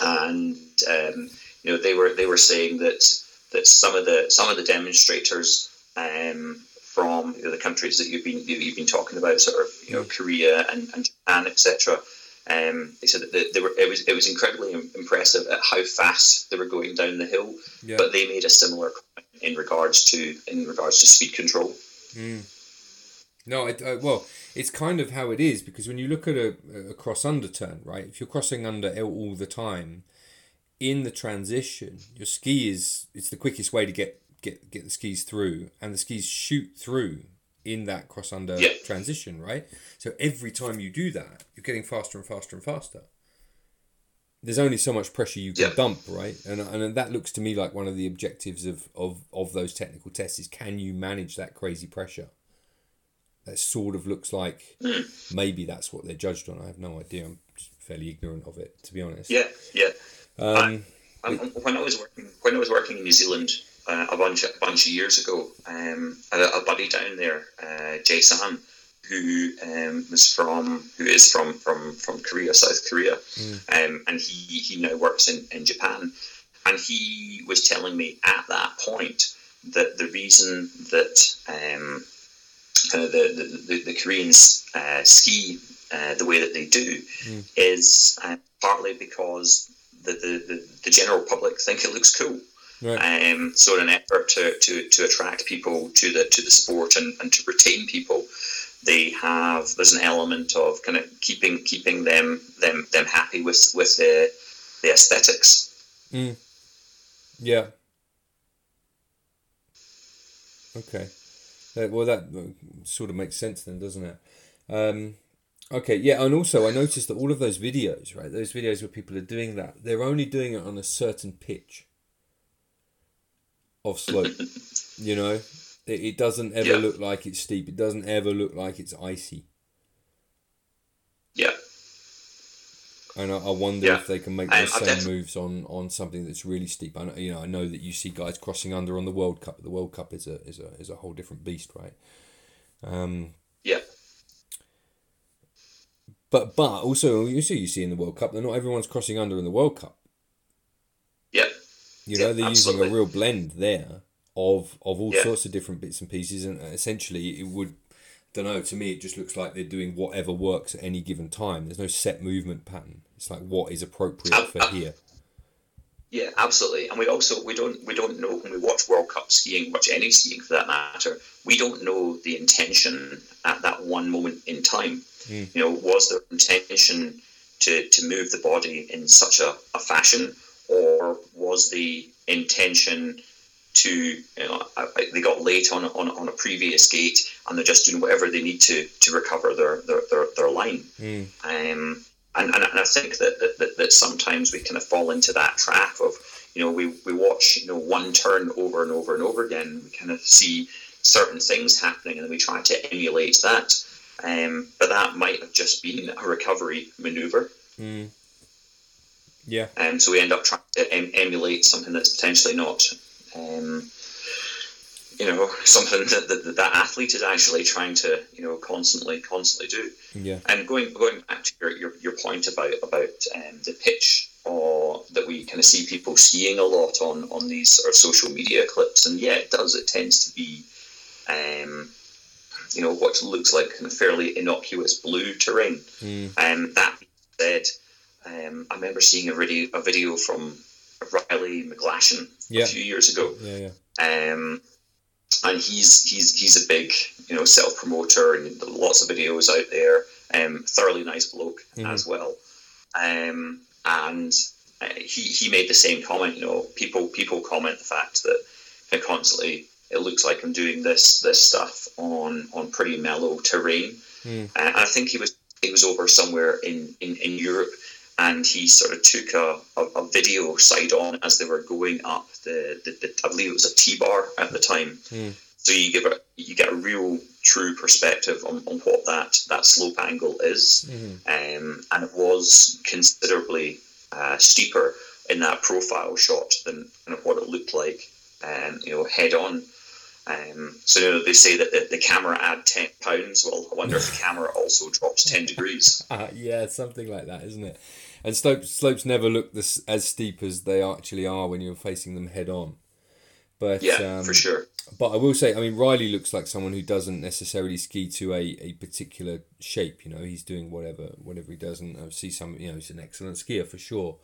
Speaker 2: and um, you know they were they were saying that that some of the some of the demonstrators um, from you know, the countries that you've been you've been talking about, sort of you know Korea and, and Japan, etc. Um, they said that they, they, were it was it was incredibly impressive at how fast they were going down the hill, yeah. but they made a similar in regards to in regards to speed control.
Speaker 1: Mm. No, it, uh, well, it's kind of how it is because when you look at a, a cross under turn, right? If you're crossing under all the time, in the transition, your ski is it's the quickest way to get get get the skis through, and the skis shoot through in that cross under
Speaker 2: yeah.
Speaker 1: transition, right? So every time you do that, you're getting faster and faster and faster. There's only so much pressure you can yeah. dump, right? And and that looks to me like one of the objectives of, of of those technical tests is can you manage that crazy pressure? That sort of looks like
Speaker 2: mm.
Speaker 1: maybe that's what they're judged on. I have no idea. I'm fairly ignorant of it, to be honest.
Speaker 2: Yeah, yeah.
Speaker 1: Um,
Speaker 2: I, I, when I was working when I was working in New Zealand, uh, a bunch a bunch of years ago. Um, a, a buddy down there, uh, Jason, who um, was from who is from from from Korea, South Korea,
Speaker 1: mm.
Speaker 2: um, and he he now works in in Japan, and he was telling me at that point that the reason that um, kind of the the, the, the Koreans uh, ski uh, the way that they do
Speaker 1: mm.
Speaker 2: is uh, partly because the, the, the, general public think it looks cool.
Speaker 1: Right.
Speaker 2: Um, so in an effort to, to, to attract people to the to the sport and, and to retain people, they have there's an element of kind of keeping keeping them them them happy with with the the aesthetics.
Speaker 1: Mm. Yeah. Okay. Uh, well, that sort of makes sense then, doesn't it? Um, okay, yeah, and also I noticed that all of those videos, right, those videos where people are doing that, they're only doing it on a certain pitch of slope. you know, it, it doesn't ever yeah. look like it's steep. It doesn't ever look like it's icy.
Speaker 2: Yeah.
Speaker 1: And I, I wonder yeah. if they can make those um, same moves on, on something that's really steep. I know, you know, I know that you see guys crossing under on the World Cup. The World Cup is a is a is a whole different beast, right? Um,
Speaker 2: yeah.
Speaker 1: But but also you see you see in the World Cup that not everyone's crossing under in the World Cup.
Speaker 2: Yeah.
Speaker 1: You know, yeah, they're absolutely. using a real blend there of of all yeah. sorts of different bits and pieces, and essentially it would. Don't know. To me, it just looks like they're doing whatever works at any given time. There's no set movement pattern. It's like what is appropriate uh, for uh, here.
Speaker 2: Yeah, absolutely. And we also we don't we don't know when we watch World Cup skiing, watch any skiing for that matter. We don't know the intention at that one moment in time.
Speaker 1: Mm.
Speaker 2: You know, was there intention to to move the body in such a, a fashion, or was the intention to you know they got late on on, on a previous gate and they're just doing whatever they need to to recover their their, their, their line
Speaker 1: mm.
Speaker 2: um, and, and, and I think that, that, that sometimes we kind of fall into that trap of you know we, we watch you know one turn over and over and over again we kind of see certain things happening and we try to emulate that um, but that might have just been a recovery maneuver
Speaker 1: mm. Yeah.
Speaker 2: And um, so we end up trying to em- emulate something that's potentially not, um, you know, something that, that that athlete is actually trying to, you know, constantly, constantly do.
Speaker 1: Yeah.
Speaker 2: And going going back to your, your, your point about about um, the pitch or that we kind of see people skiing a lot on on these sort of social media clips, and yeah, it does. It tends to be, um, you know, what looks like kind of fairly innocuous blue terrain.
Speaker 1: Mm.
Speaker 2: And um, that said um, I remember seeing a video, a video from Reilly McGlashan
Speaker 1: Yeah.
Speaker 2: a few years ago.
Speaker 1: Yeah, yeah.
Speaker 2: Um, and he's he's he's a big you know self promoter and lots of videos out there. Um, thoroughly nice bloke
Speaker 1: Mhm.
Speaker 2: as well. Um, and uh, he he made the same comment. You know, people people comment the fact that uh, constantly it looks like I'm doing this this stuff on on pretty mellow terrain.
Speaker 1: Mm.
Speaker 2: And I think he was he was over somewhere in, in, in Europe, and he sort of took a, a, a video side on as they were going up the, the, the I believe it was a T bar at the time.
Speaker 1: Mm.
Speaker 2: So you give a you get a real true perspective on, on what that that slope angle is,
Speaker 1: Mhm.
Speaker 2: um, and it was considerably uh, steeper in that profile shot than kind of what it looked like, um, you know, head on. Um, so they say that the, the camera add ten pounds. Well, I wonder if the camera also drops ten degrees.
Speaker 1: Uh, yeah, something like that, isn't it? And slopes slopes never look this as steep as they actually are when you're facing them head on. But
Speaker 2: Yeah,
Speaker 1: um,
Speaker 2: for sure.
Speaker 1: But I will say, I mean, Reilly looks like someone who doesn't necessarily ski to a, a particular shape. You know, he's doing whatever whatever he does, and I see some. You know, he's an excellent skier for sure.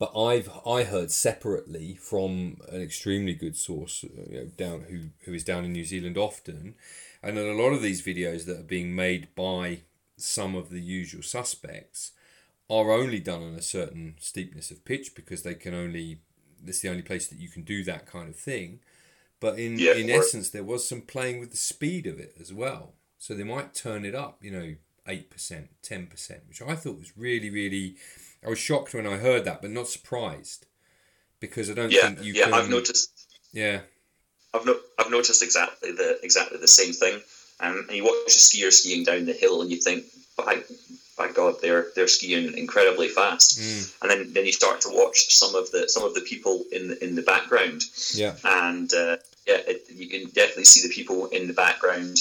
Speaker 1: But I've I heard separately from an extremely good source, uh, you know, down who who is down in New Zealand often, and in a lot of these videos that are being made by some of the usual suspects are only done on a certain steepness of pitch because they can only. It's the only place that you can do that kind of thing. But in,
Speaker 2: Yeah,
Speaker 1: in essence, there was some playing with the speed of it as well. So they might turn it up, you know, 8%, 10%, which I thought was really, really. I was shocked when I heard that, but not surprised. Because I don't
Speaker 2: Yeah,
Speaker 1: think you
Speaker 2: yeah.
Speaker 1: can.
Speaker 2: I've noticed.
Speaker 1: Yeah,
Speaker 2: I've no, I've noticed exactly the exactly the same thing. Um, and you watch a skier skiing down the hill, and you think, by by God, they're they're skiing incredibly fast.
Speaker 1: Mm.
Speaker 2: And then, then you start to watch some of the some of the people in the, in the background,
Speaker 1: yeah,
Speaker 2: and uh, yeah, it, you can definitely see the people in the background,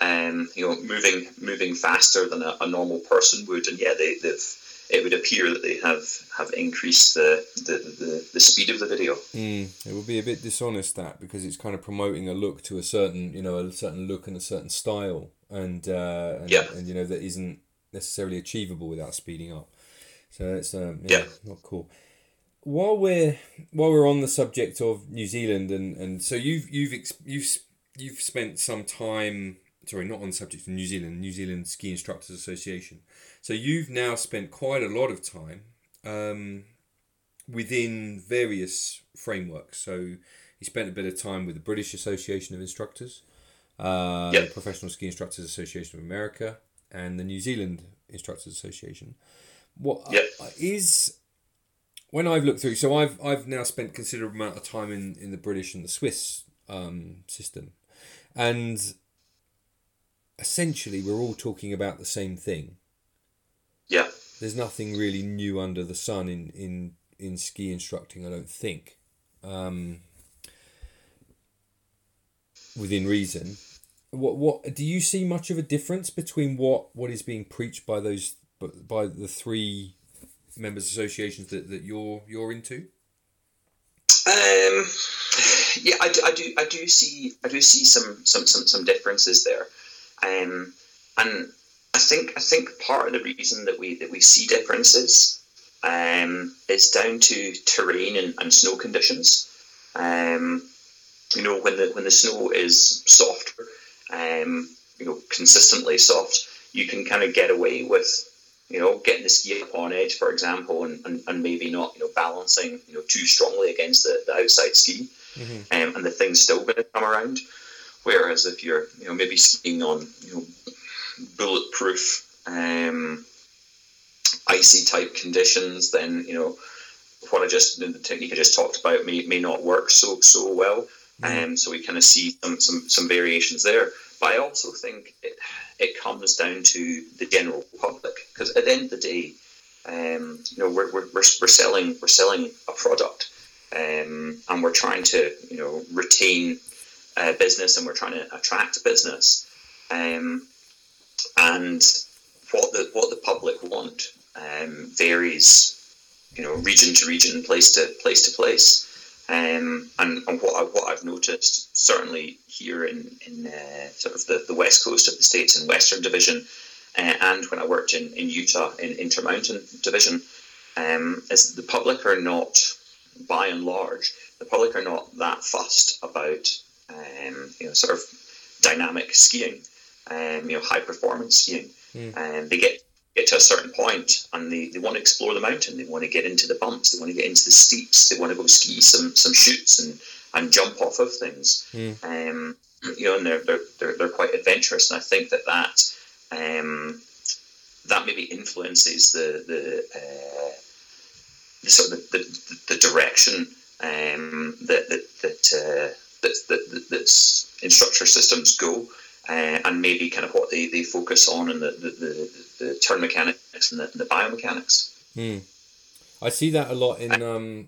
Speaker 2: um, you know, moving moving faster than a, a normal person would. And yeah, they, they've it would appear that they have have increased the the, the, the speed of the video.
Speaker 1: mm. it would be a bit dishonest that because it's kind of promoting a look to a certain, you know, a certain look and a certain style, and uh, and,
Speaker 2: Yeah.
Speaker 1: and you know that isn't necessarily achievable without speeding up. So it's um, yeah,
Speaker 2: Yeah.
Speaker 1: not cool. While we're while we're on the subject of New Zealand and, and so you've you've you've you've spent some time sorry not on the subject of New Zealand New Zealand Ski Instructors Association so you've now spent quite a lot of time um, within various frameworks so you spent a bit of time with the British Association of Instructors uh,
Speaker 2: Yep.
Speaker 1: the Professional Ski Instructors Association of America and the New Zealand Instructors Association what
Speaker 2: Yep.
Speaker 1: is when I've looked through, so I've I've now spent considerable amount of time in, in the British and the Swiss um, system, and essentially we're all talking about the same thing.
Speaker 2: Yeah,
Speaker 1: There's nothing really new under the sun in in, in ski instructing. I don't think, um, within reason. What what do you see much of a difference between what what is being preached by those by the three members associations that, that you're you're into?
Speaker 2: Um, yeah, I do, I do, I do see, I do see some, some, some, some differences there, um, and I think, I think part of the reason that we that we see differences um, is down to terrain and, and snow conditions. Um, you know, when the when the snow is softer, um, you know, consistently soft, you can kind of get away with you know, getting the ski up on edge, for example, and, and, and maybe not, you know, balancing, you know, too strongly against the, the outside ski,
Speaker 1: Mhm.
Speaker 2: um, and the thing's still going to come around. Whereas if you're, you know, maybe skiing on, you know, bulletproof, um, icy type conditions, then you know, what I just the technique I just talked about may, may not work so so well. Um, so we kind of see some, some some variations there. But I also think it, it comes down to the general public because at the end of the day, um, you know, we're, we're, we're, we're selling we're selling a product, um, and we're trying to you know retain uh, business and we're trying to attract business, um, and what the what the public want um, varies, you know, region to region, place to place to place. Um, and, and what, I, what I've noticed, certainly here in, in uh, sort of the, the west coast of the states in Western Division, uh, and when I worked in, in Utah in Intermountain Division, um, is the public are not by and large, the public are not that fussed about um, you know sort of dynamic skiing, um, you know high performance skiing, mm. and they get get to a certain point and they, they want to explore the mountain. They want to get into the bumps. They want to get into the steeps. They want to go ski some some chutes and, and jump off of things. Mm. Um, you know, and they're, they're, they're, they're, quite adventurous. And I think that that, um, that maybe influences the, the, uh, the sort of the, the, the direction um, that, that, that, uh, that, that, that instructor systems go uh, and maybe kind of what they, they focus on and the, the, the, the turn mechanics and the, the biomechanics.
Speaker 1: Mm. I see that a lot in um,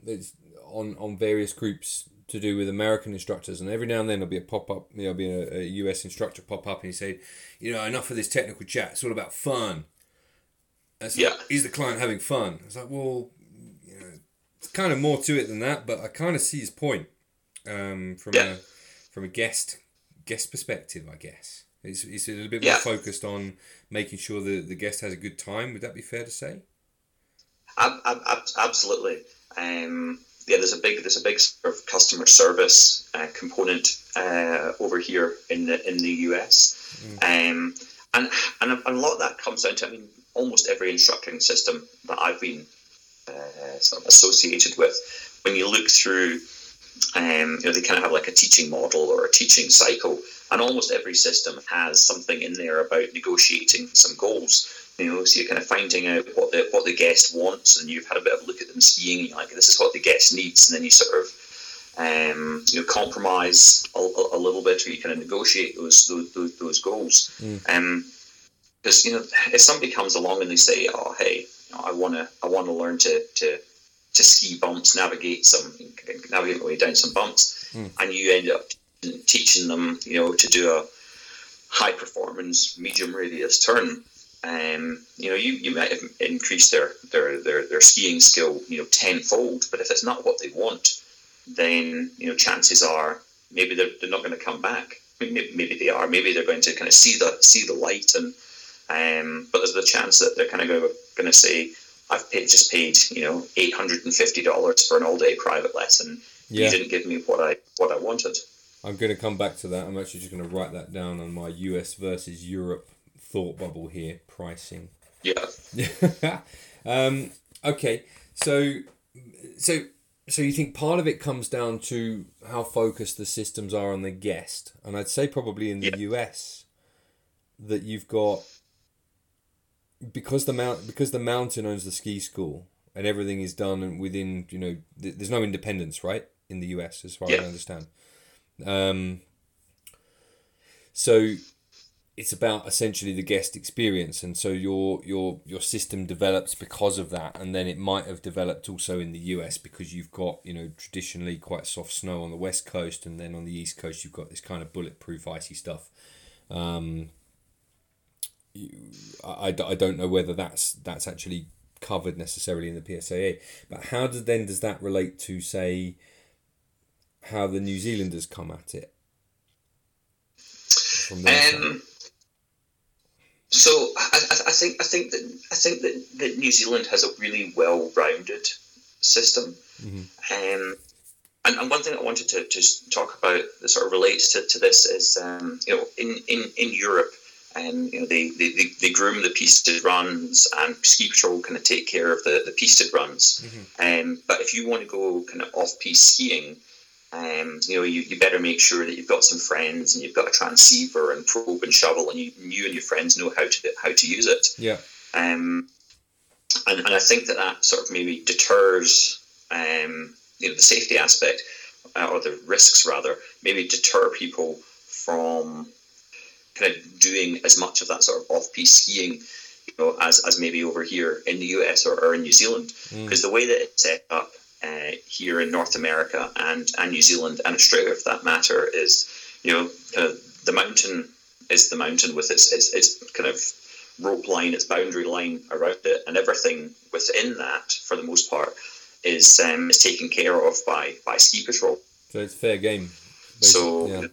Speaker 1: on on various groups to do with American instructors, and every now and then there'll be a pop up, there'll be a, a US instructor pop up, and he say, you know, enough of this technical chat. It's all about fun. That's yeah. Like, is the client having fun? It's like, well, you know, it's kind of more to it than that, but I kind of see his point um, from yeah. a from a guest guest perspective, I guess. It's, it's a little bit yeah. more focused on making sure that the guest has a good time. Would that be fair to say?
Speaker 2: Ab- ab- absolutely. Um, yeah, there's a big there's a big sort of customer service uh, component uh, over here in the in the US, mm. um, and and a, and a lot of that comes down to I mean almost every instructing system that I've been uh, sort of associated with. When you look through um, you know, they kind of have like a teaching model or a teaching cycle, and almost every system has something in there about negotiating some goals. You know, so you're kind of finding out what the what the guest wants, and you've had a bit of a look at them skiing, you're like, this is what the guest needs, and then you sort of um, you know compromise a, a, little bit, or you kind of negotiate those those, those goals. Mm. Um, because you know, if somebody comes along and they say, "Oh, hey, you know, I want to I want to learn to to to ski bumps, navigate some, navigate my way down some bumps, mm. and you end up teaching them, you know, to do a high performance medium radius turn. Um, you know, you, you might have increased their, their, their, their skiing skill, you know, tenfold, but if it's not what they want, then, you know, chances are maybe they're, they're not going to come back. Maybe, maybe they are. Maybe they're going to kind of see the see the light, and um, but there's the chance that they're kind of going to say, I've paid, just paid you know eight hundred and fifty dollars for an all day private lesson. Yeah. You didn't give me what I what I wanted.
Speaker 1: I'm going to come back to that. I'm actually just going to write that down on my US versus Europe thought bubble here. Pricing.
Speaker 2: Yeah.
Speaker 1: um, okay. So, so, so you think part of it comes down to how focused the systems are on the guest, and I'd say probably in the yeah. US that you've got because the mount because the mountain owns the ski school and everything is done within you know th- there's no independence right in the US as far yeah. as I understand. Um, so it's about essentially the guest experience and so your your your system develops because of that and then it might have developed also in the US because you've got you know traditionally quite soft snow on the west coast and then on the east coast you've got this kind of bulletproof icy stuff um, I, I don't know whether that's that's actually covered necessarily in the PSIA. But how does then does that relate to say how the New Zealanders come at it?
Speaker 2: Um, so I, I think I think that I think that, that New Zealand has a really well rounded system. Mm-hmm. Um, and, and, one thing I wanted to just talk about that sort of relates to, to this is um, you know in, in, in Europe and you know they, they, they, groom the pisted runs and ski patrol kind of take care of the, the pisted runs. Mm-hmm. um, but if you want to go kind of off-piste skiing um, you know you, you better make sure that you've got some friends and you've got a transceiver and probe and shovel and you, you and your friends know how to how to use it.
Speaker 1: Yeah.
Speaker 2: Um, and, and I think that that sort of maybe deters um, you know the safety aspect uh, or the risks rather maybe deter people from kind of doing as much of that sort of off-piste skiing, you know, as, as maybe over here in the US or, or in New Zealand. Because mm. the way that it's set up uh, here in North America and, and New Zealand and Australia, for that matter, is, you know, kind of the mountain is the mountain with its, its, its kind of rope line, its boundary line around it, and everything within that, for the most part, is um, is taken care of by by ski patrol.
Speaker 1: So it's fair game.
Speaker 2: Basically. So yeah.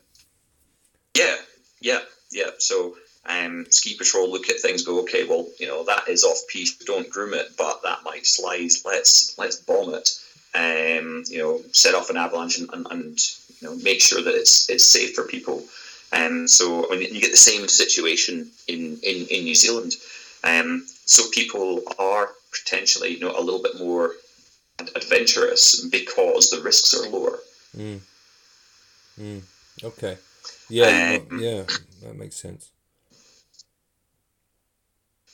Speaker 2: yeah, yeah, yeah. So um, ski patrol look at things, go, okay, well, you know, that is off piste. Don't groom it, but that might slide. Let's let's bomb it. um, you know, set off an avalanche and, and, and, you know make sure that it's it's safe for people. Um, so I mean, you get the same situation in in, in New Zealand. Um, so people are potentially you know a little bit more adventurous because the risks are lower.
Speaker 1: Mm. Mm. Okay. Yeah. Um, yeah. That makes sense.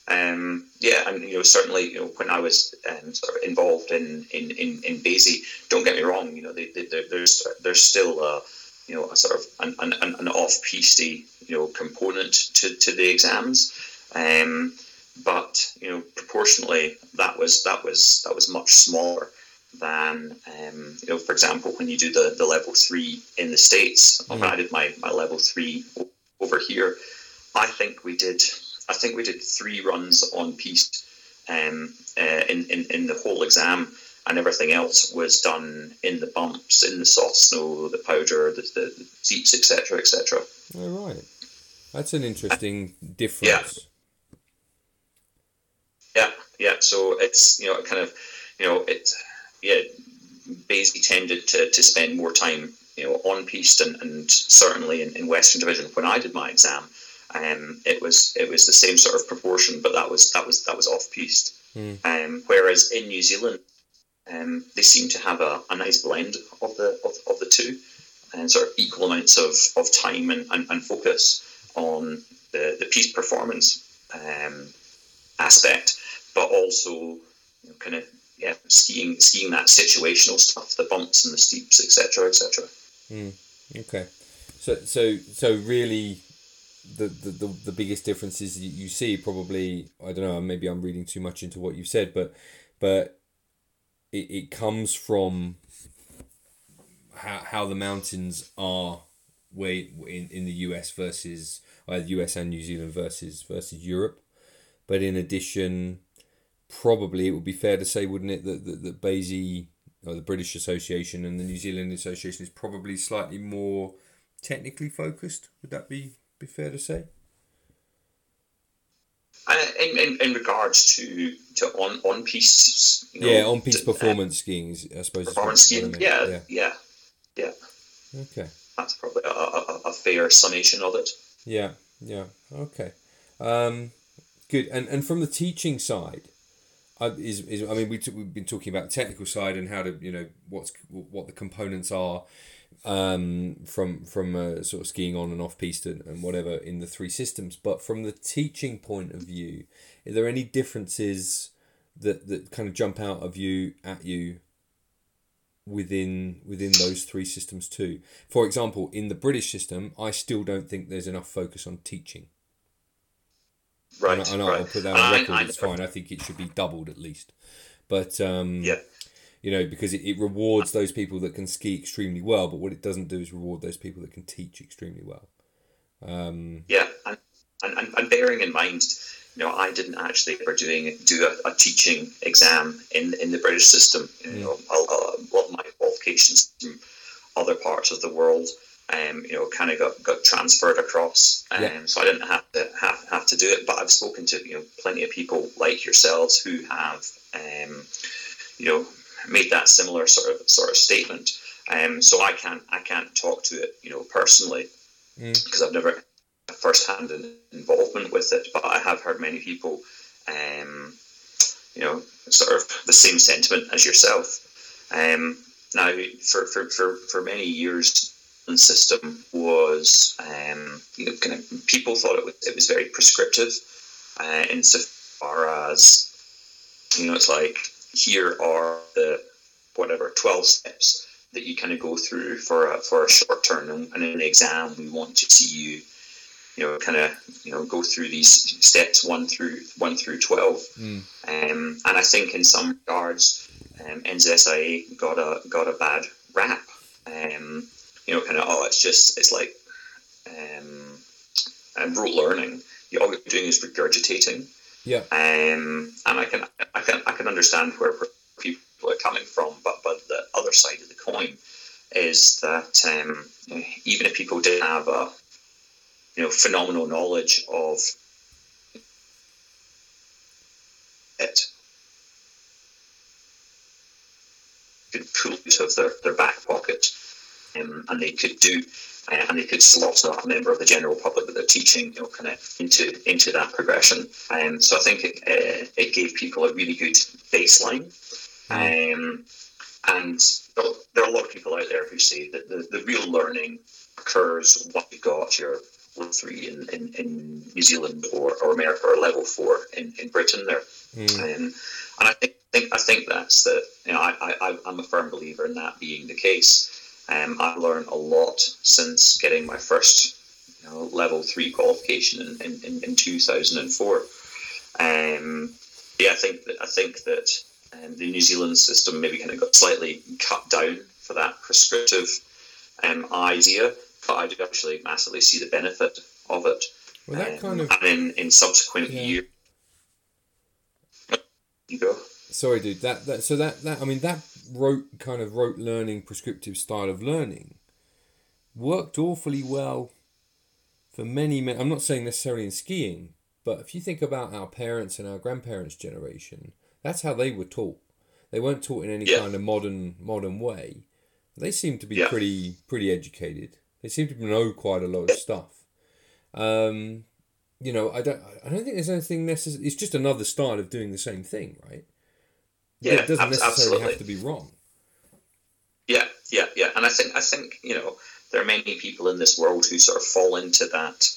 Speaker 2: Um, yeah, and you know certainly you know when I was um, sort of involved in in in, in BASI, don't get me wrong, you know they, they, there's there's still a you know a sort of an, an, an off piste you know component to, to the exams, um, but you know proportionally that was that was that was much smaller than um, you know for example when you do the, the level three in the states. Mm. When I did my, my level three over here, I think we did I think we did three runs on piste um, uh, in, in, in the whole exam, and everything else was done in the bumps, in the soft snow, the powder, the, the, the seats, etc., etc.
Speaker 1: All right, that's an interesting difference.
Speaker 2: Yeah. yeah, yeah. So it's you know kind of you know it yeah basically tended to, to spend more time you know on piste and, and certainly in, in Western Division when I did my exam um, it was it was the same sort of proportion, but that was that was that was off piste. Mm. Um, whereas in New Zealand, um, they seem to have a, a nice blend of the of, of the two, and sort of equal amounts of, of time and, and, and focus on the, the piste performance um, aspect, but also you know, kind of yeah skiing skiing that situational stuff, the bumps and the steeps, etc., etc.
Speaker 1: Mm. Okay, so so so really the, the, the, biggest differences you, see probably I don't know maybe I'm reading too much into what you've said but but it, it comes from how, how the mountains are way in, in the US versus uh, US and New Zealand versus versus Europe but in addition probably it would be fair to say wouldn't it that that, that BASI or the British Association and the New Zealand Association is probably slightly more technically focused would that be be fair to say?
Speaker 2: Uh, in, in, in regards to to on on piste,
Speaker 1: you know, yeah, on piste uh, performance uh, skiing, I suppose.
Speaker 2: Performance skiing, yeah, yeah, yeah, yeah.
Speaker 1: Okay,
Speaker 2: that's probably a, a, a, fair summation of it.
Speaker 1: Yeah, yeah, okay, um, good. And and from the teaching side, is, is I mean we t- we've been talking about the technical side and how to you know what's what the components are um, from from uh, sort of skiing on and off piste and, and whatever in the three systems. But from the teaching point of view, are there any differences that, that kind of jump out of you at you within within those three systems too? For example, in the British system, I still don't think there's enough focus on teaching.
Speaker 2: Right,
Speaker 1: and,
Speaker 2: right.
Speaker 1: I'll put that on record. I, I, it's fine. I think it should be doubled at least. But um,
Speaker 2: yeah
Speaker 1: you know, because it, it rewards those people that can ski extremely well, but what it doesn't do is reward those people that can teach extremely well. Um,
Speaker 2: yeah, and, and, and bearing in mind, you know, I didn't actually ever doing do a, a teaching exam in in the British system. You mm. know, a, a lot of my qualifications from other parts of the world, um, you know, kind of got, got transferred across. Um, yeah. So I didn't have to have, have to do it, but I've spoken to you know plenty of people like yourselves who have, um, you know, made that similar sort of sort of statement. Um, so I can't I can't talk to it, you know, personally because mm. I've never first-hand involvement with it, but I have heard many people, um, you know, sort of the same sentiment as yourself. Um, now, for, for, for, for many years, system was, um, you know, kind of people thought it was it was very prescriptive, uh, insofar as, you know, it's like here are the whatever 12 steps that you kind of go through for a, for a short term and, and in the exam we want to see you you know kind of you know go through these steps one through one through 12 mm. um, and I think in some regards um, NZSIA got a got a bad rap um, you know kind of oh it's just it's like um, and rote learning. You, all you're doing is regurgitating.
Speaker 1: Yeah.
Speaker 2: Um, and I can I can I can understand where, where people are coming from, but but the other side of the coin is that um, even if people did have a you know phenomenal knowledge of it could pull out of their, their back pocket, um, and they could do uh, and they could slot a member of the general public that they're teaching, you know, kind of into into that progression. Um, so I think it, uh, it gave people a really good baseline. Um, and there are a lot of people out there who say that the, the real learning occurs once you've got your level three in, in, in New Zealand or, or America or level four in, in Britain there. Mm. Um, and I think, think I think that's the you know I, I I'm a firm believer in that being the case. Um, I've learned a lot since getting my first you know, level three qualification in, in, in 2004. Um, yeah, I think that I think that um, the New Zealand system maybe kind of got slightly cut down for that prescriptive um, idea, but I do actually massively see the benefit of it.
Speaker 1: Well, that um, kind of
Speaker 2: and in, in subsequent yeah. years. You go.
Speaker 1: Sorry, dude. That, that so that that I mean that rote kind of rote learning prescriptive style of learning worked awfully well for many men. I'm not saying necessarily in skiing, but if you think about our parents and our grandparents' generation, that's how they were taught. They weren't taught in any yeah. kind of modern modern way. They seem to be yeah. pretty pretty educated. They seem to know quite a lot of stuff. Um, you know, I don't I don't think there's anything necessary. It's just another style of doing the same thing, right?
Speaker 2: Yeah, it doesn't necessarily absolutely.
Speaker 1: have to be wrong.
Speaker 2: Yeah, yeah, yeah. And I think I think you know there are many people in this world who sort of fall into that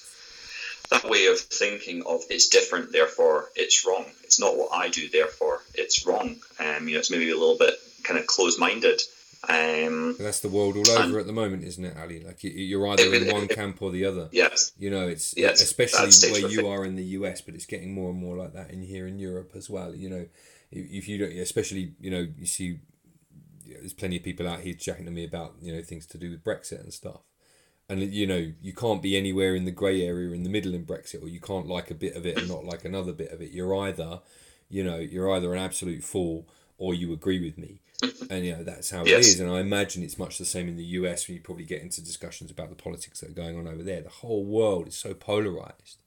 Speaker 2: that way of thinking of it's different, therefore it's wrong. It's not what I do, therefore it's wrong. Um, you know, it's maybe a little bit kind of closed-minded. Um,
Speaker 1: that's the world all over at the moment, isn't it, Ali? Like you're either it, in one it, camp or the other.
Speaker 2: Yes.
Speaker 1: You know, it's yes, especially where you are in the US, but it's getting more and more like that in here in Europe as well. You know, if you don't, especially you know, you see, there's plenty of people out here chatting to me about you know things to do with Brexit and stuff and you know you can't be anywhere in the grey area in the middle in Brexit, or you can't like a bit of it and not like another bit of it. You're either, you know, you're either an absolute fool or you agree with me, and you know that's how yes. it is. And I imagine it's much the same in the US when you probably get into discussions about the politics that are going on over there. The whole world is so polarized,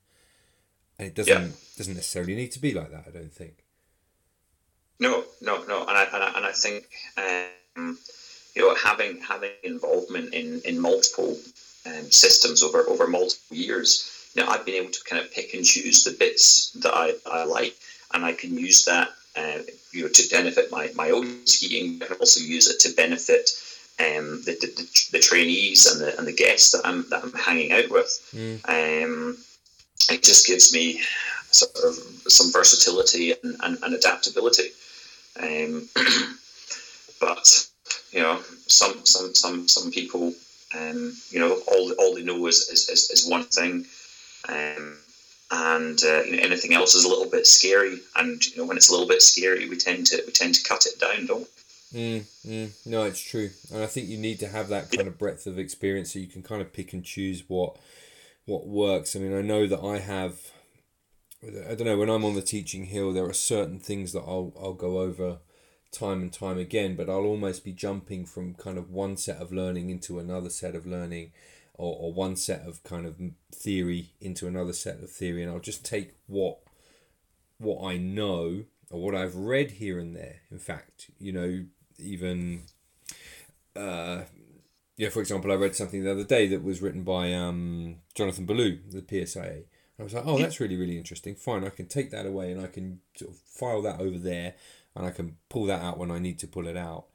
Speaker 1: and it doesn't yeah. doesn't necessarily need to be like that. I don't think.
Speaker 2: No, no, no, and I and I, and I think. Um, you know, having having involvement in, in multiple um, systems over over multiple years. You know, I've been able to kind of pick and choose the bits that I, I like, and I can use that uh, you know to benefit my, my own skiing. I can also use it to benefit um, the, the, the, trainees and the and the guests that I'm that I'm hanging out with. Mm. Um, it just gives me sort of some versatility and, and, and adaptability. Um, but you know, some some some some people um, you know, all all they know is is, is, is one thing, um, and uh, you know, anything else is a little bit scary. And you know, when it's a little bit scary, we tend to we tend to cut it down, don't
Speaker 1: we? Mm, mm. No, it's true, and I think you need to have that kind of breadth of experience so you can kind of pick and choose what what works. I mean, I know that I have. I don't know when I'm on the teaching hill, there are certain things that I'll I'll go over time and time again, but I'll almost be jumping from kind of one set of learning into another set of learning or, or one set of kind of theory into another set of theory and I'll just take what what I know or what I've read here and there. In fact, you know, even uh, yeah, for example, I read something the other day that was written by um, Jonathan Ballou, the PSIA. I was like, oh, that's really, really interesting. Fine, I can take that away and I can sort of file that over there and I can pull that out when I need to pull it out.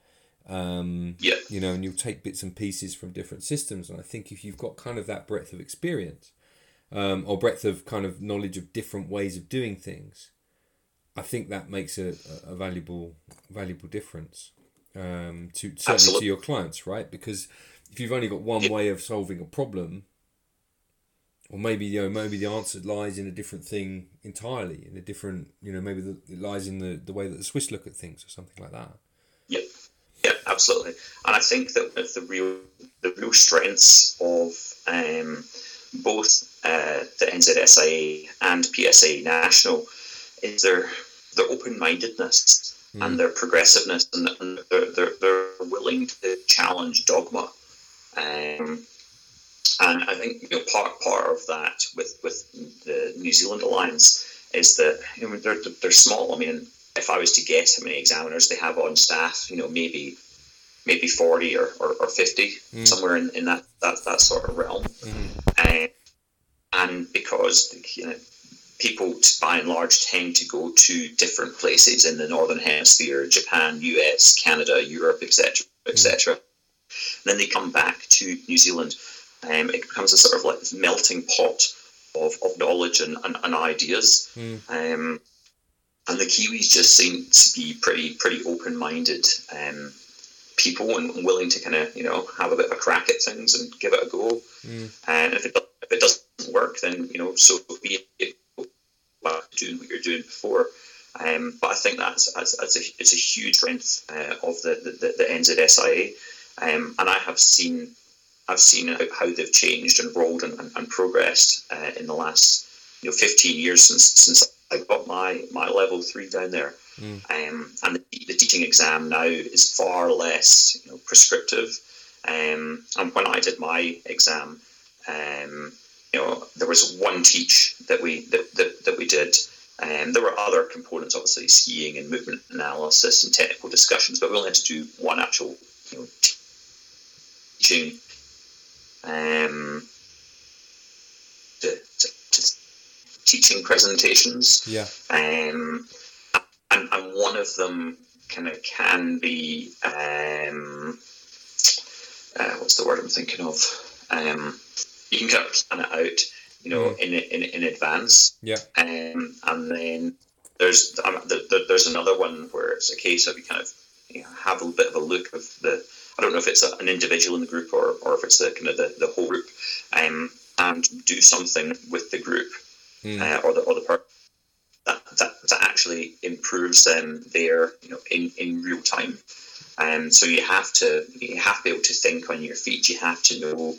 Speaker 1: Um,
Speaker 2: yeah.
Speaker 1: You know, and you'll take bits and pieces from different systems. And I think if you've got kind of that breadth of experience um, or breadth of kind of knowledge of different ways of doing things, I think that makes a, a valuable valuable difference um, to certainly Absolutely. to your clients, right? Because if you've only got one yeah. way of solving a problem, or maybe you know maybe the answer lies in a different thing entirely in a different you know maybe the, it lies in the, the way that the swiss look at things or something like that.
Speaker 2: Yeah yeah absolutely. And i think that with the real the real strengths of um, both uh, the nzsia and psa national is their their open-mindedness mm. and their progressiveness and, and they're, they're, they're willing to challenge dogma. Um, and I think you know part part of that with with the New Zealand alliance is that you know they're they're small. I mean, if I was to guess how many examiners they have on staff, you know maybe maybe 40 or, or, or 50, mm. somewhere in, in that, that, that sort of realm. Mm. Uh, and because you know, people, by and large, tend to go to different places in the Northern Hemisphere Japan, US, Canada, Europe, etc. etc. Mm. Then they come back to New Zealand. Um, it becomes a sort of like melting pot of, of knowledge and, and, and ideas. Mm. Um, and the Kiwis just seem to be pretty pretty open minded um, people and willing to kind of you know have a bit of a crack at things and give it a go. Mm. And if it if it doesn't work, then you know so be it. Doing what you're doing before. Um, but I think that's, that's, that's a, it's a huge strength uh, of the, the, the NZSIA. Um, and I have seen I've seen how, how they've changed and rolled and, and, and progressed uh, in the last you know 15 years since since I got my my level three down there. Mm. Um, and the, the, teaching exam now is far less you know, prescriptive. Um, and when I did my exam, um, you know, there was one teach that we that, that, that we did. Um, there were other components, obviously skiing and movement analysis and technical discussions, but we only had to do one actual you know, teaching um, to, to, to teaching presentations.
Speaker 1: Yeah.
Speaker 2: Um, and, and one of them kind of can be um, uh, what's the word I'm thinking of? Um, you can kind of plan it out, you know, mm. in, in in advance.
Speaker 1: Yeah.
Speaker 2: Um, and then there's um, the, the, there's another one where it's a case of you kind of you know, have a bit of a look of the. I don't know if it's a, an individual in the group or, or if it's the kind of the, the whole group, um, and do something with the group mm. uh, or the or the person that, that, that actually improves them there, you know, in, in real time. Um, so you have to you have to be able to think on your feet. You have to know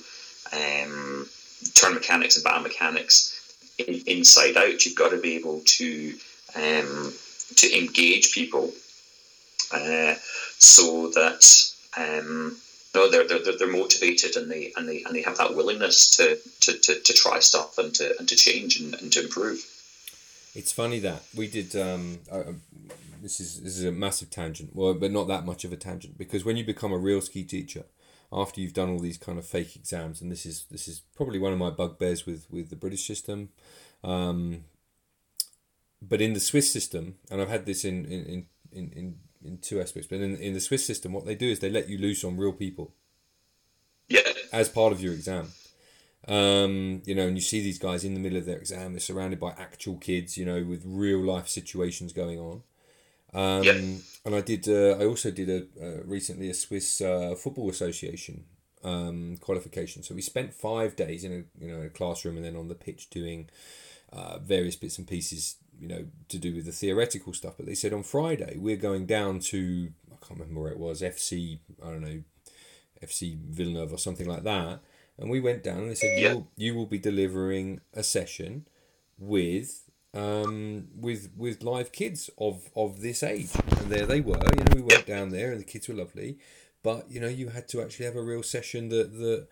Speaker 2: um, turn mechanics and biomechanics in, inside out. You've got to be able to um, to engage people uh, so that um, no, they're, they're, they're motivated and they and they and they have that willingness to, to, to, to try stuff and to and to change and, and to improve.
Speaker 1: It's funny that we did. Um, uh, this is this is a massive tangent, well, but not that much of a tangent because when you become a real ski teacher, after you've done all these kind of fake exams, and this is this is probably one of my bugbears with with the British system, um, but in the Swiss system, and I've had this in in in in, in two aspects, but in in the Swiss system, what they do is they let you loose on real people.
Speaker 2: Yeah.
Speaker 1: As part of your exam. Um, you know, and you see these guys in the middle of their exam, they're surrounded by actual kids, you know, with real life situations going on. Um, yeah. And I did. Uh, I also did a uh, recently a Swiss uh, Football Association um, qualification. So we spent five days in a you know a classroom and then on the pitch doing uh, various bits and pieces. You know, to do with the theoretical stuff. But they said on Friday we're going down to I can't remember where it was FC. I don't know, FC Villeneuve or something like that and we went down and they said, yeah. you, you will be delivering a session with um, with with live kids of of this age, and there they were. You know, we went down there, and the kids were lovely, but you know, you had to actually have a real session that that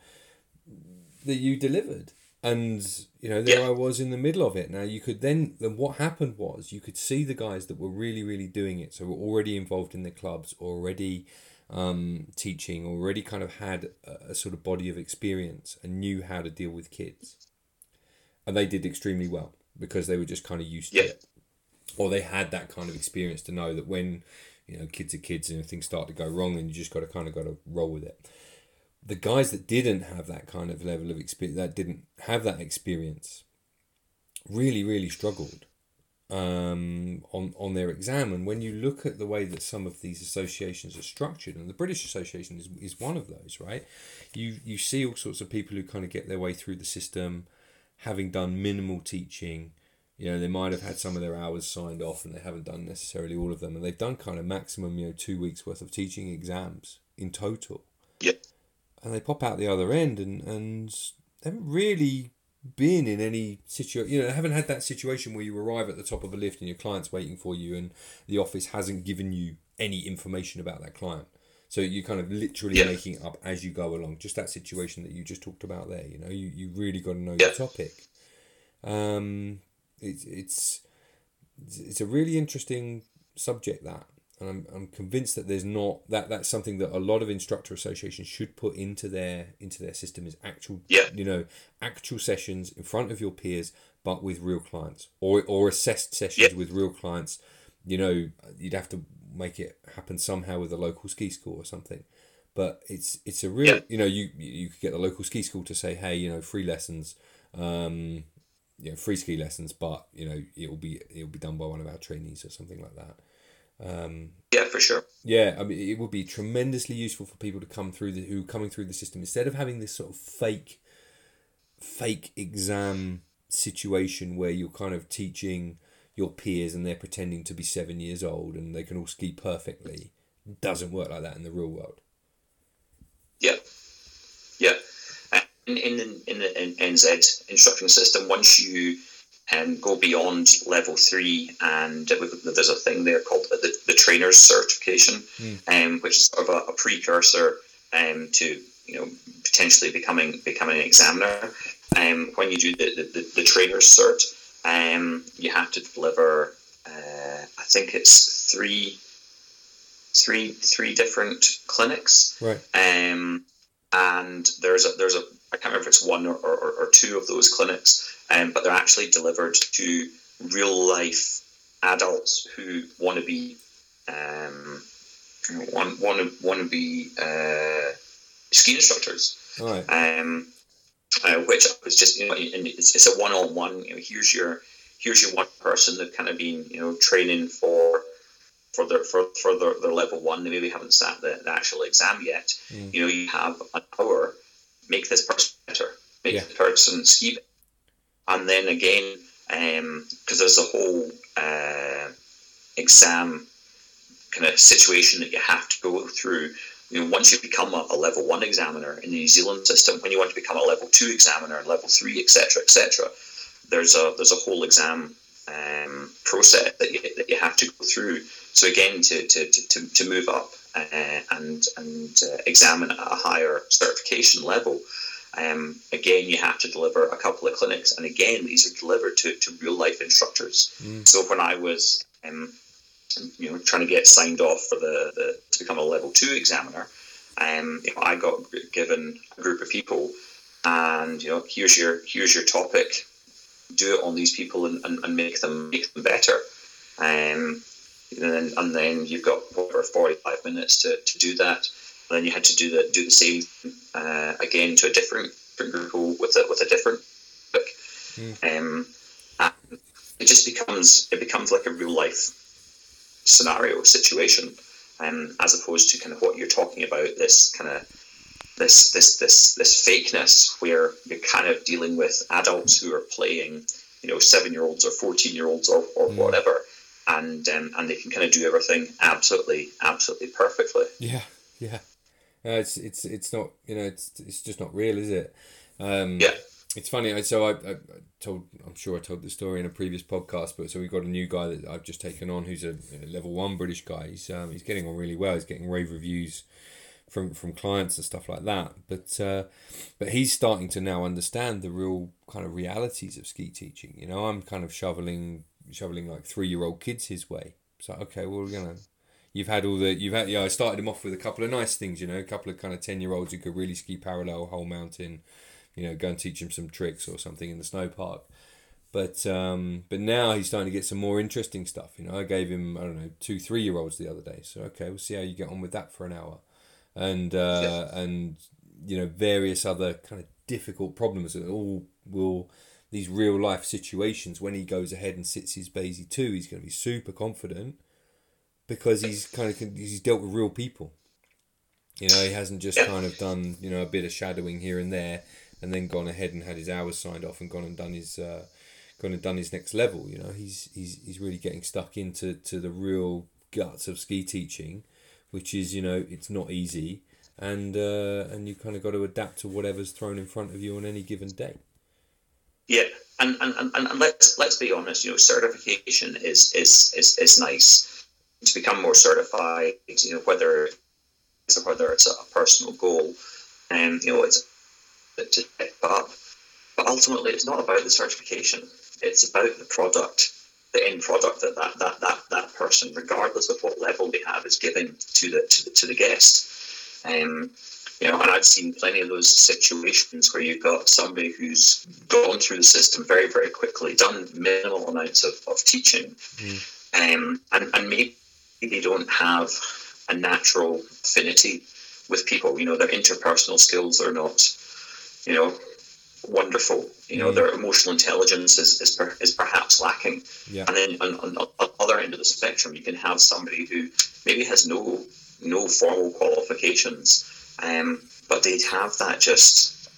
Speaker 1: that you delivered, and you know, there yeah. I was in the middle of it. Now you could then then what happened was you could see the guys that were really really doing it, so were already involved in the clubs, already um, teaching already kind of had a, a, sort of body of experience and knew how to deal with kids. And they did extremely well because they were just kind of used yeah. to it. Or they had that kind of experience to know that when, you know, kids are kids and things start to go wrong and you just got to kind of got to roll with it. The guys that didn't have that kind of level of experience, that didn't have that experience, really, really struggled um, on on their exam. And when you look at the way that some of these associations are structured, and the British Association is, is one of those, right? You you see all sorts of people who kind of get their way through the system, having done minimal teaching. You know, they might have had some of their hours signed off, and they haven't done necessarily all of them, and they've done kind of maximum, you know, two weeks worth of teaching exams in total.
Speaker 2: Yep.
Speaker 1: And they pop out the other end, and and they haven't really been in any situation, you know, haven't had that situation where you arrive at the top of a lift and your client's waiting for you and the office hasn't given you any information about that client. So you're kind of literally yeah. making it up as you go along. Just that situation that you just talked about there, you know, you, you really got to know yeah. your topic. Um, it's, it's, it's a really interesting subject that, and I'm, I'm convinced that there's not that that's something that a lot of instructor associations should put into their into their system is actual
Speaker 2: Yeah.
Speaker 1: you know actual sessions in front of your peers but with real clients or or assessed sessions
Speaker 2: Yeah.
Speaker 1: with real clients you know you'd have to make it happen somehow with a local ski school or something but it's it's a real
Speaker 2: Yeah.
Speaker 1: you know you you could get the local ski school to say hey you know free lessons um you know free ski lessons but you know it'll be it'll be done by one of our trainees or something like that Um,
Speaker 2: yeah, for sure.
Speaker 1: yeah, I mean, it would be tremendously useful for people to come through the who coming through the system instead of having this sort of fake, fake exam situation where you're kind of teaching your peers and they're pretending to be seven years old and they can all ski perfectly. It doesn't work like that in the real world.
Speaker 2: Yeah, yeah. In in in the in NZ instructing system, once you um, go beyond level three, and there's a thing there called the, the trainer's certification, um, which is sort of a, a precursor um, to you know potentially becoming becoming an examiner. Um, when you do the the, the, the trainer's cert, um, you have to deliver. Uh, I think it's three, three, three different clinics
Speaker 1: Right.
Speaker 2: um, and there's a there's a I can't remember if it's one or, or, or two of those clinics, um, but they're actually delivered to real life adults who want to be um, want want to want to be uh, ski instructors.
Speaker 1: Right.
Speaker 2: Um, uh, which was just you know, and it's, it's a one on one. Here's your here's your one person that kind of been you know training for for their for, for their, their level one. They maybe haven't sat the, the actual exam yet.
Speaker 1: Mm.
Speaker 2: You know, you have an hour. Make this person better. Make
Speaker 1: Yeah.
Speaker 2: this person ski. better. And then again, because there's a whole uh, exam kind of situation that you have to go through. You know, once you become a, a level one examiner in the New Zealand system, when you want to become a level two examiner, level three, etc., etc., there's a there's a whole exam um, process that you, that you have to go through. So again, to, to, to, to move up uh, and and uh, examine at a higher certification level, um, again you have to deliver a couple of clinics, and again these are delivered to, to real life instructors. So when I was um, you know trying to get signed off for the, the to become a level two examiner, um, you know, I got given a group of people, and you know here's your here's your topic, do it on these people and, and, and make them make them better. Um, and then, and then you've got over 45 minutes to, to do that. And then you had to do the do the same uh, again to a different, different group with a with a different book. Um, and it just becomes it becomes like a real life scenario situation, um, as opposed to kind of what you're talking about. This kind of this this this this fakeness where you're kind of dealing with adults who are playing, you know, seven year olds or fourteen year olds or, or whatever, and um, and they can kind of do everything absolutely absolutely perfectly.
Speaker 1: Yeah. Yeah. Uh, it's it's it's not you know it's it's just not real, is it? Um,
Speaker 2: Yeah.
Speaker 1: It's funny. I- So I, I I told, I'm sure I told the story in a previous podcast, but so we've got a new guy that I've just taken on, who's a, a level one British guy. He's um, he's getting on really well. He's getting rave reviews from from clients and stuff like that. But uh, but he's starting to now understand the real kind of realities of ski teaching. You know, I'm kind of shoveling shoveling like three year old kids his way. So okay, well, you know, you've had all the you've had yeah. I started him off with a couple of nice things. You know, a couple of kind of ten year olds who could really ski parallel whole mountain you know, go and teach him some tricks or something in the snow park. But um, but now he's starting to get some more interesting stuff. You know, I gave him I don't know two three year olds the other day. So okay, we'll see how you get on with that for an hour, and uh, and you know various other kind of difficult problems that all will these real life situations. When he goes ahead and sits his BASI two, he's going to be super confident because he's kind of he's dealt with real people. You know, he hasn't just kind of done you know a bit of shadowing here and there, and then gone ahead and had his hours signed off and gone and done his uh, gone and done his next level. You know, he's he's he's really getting stuck into to the real guts of ski teaching, which is you know it's not easy, and uh, and you kind of got to adapt to whatever's thrown in front of you on any given day.
Speaker 2: Yeah, and, and, and, and let's let's be honest. You know, certification is is is, is nice to become more certified. You know, whether it's whether it's a personal goal, and you know, it's to pick up. But ultimately, it's not about the certification. It's about the product, the end product that that that that, that person, regardless of what level they have, is giving to the to the, to the guest. Um, you know, and I've seen plenty of those situations where you've got somebody who's gone through the system very, very quickly, done minimal amounts of, of teaching, mm. um, and, and maybe they don't have a natural affinity with people. You know, their interpersonal skills are not, you know, wonderful. You know, mm. their emotional intelligence is is, per, is perhaps lacking. Yeah. And then on, on, on, the other end of the spectrum, you can have somebody who maybe has no no formal qualifications, um, but they have that just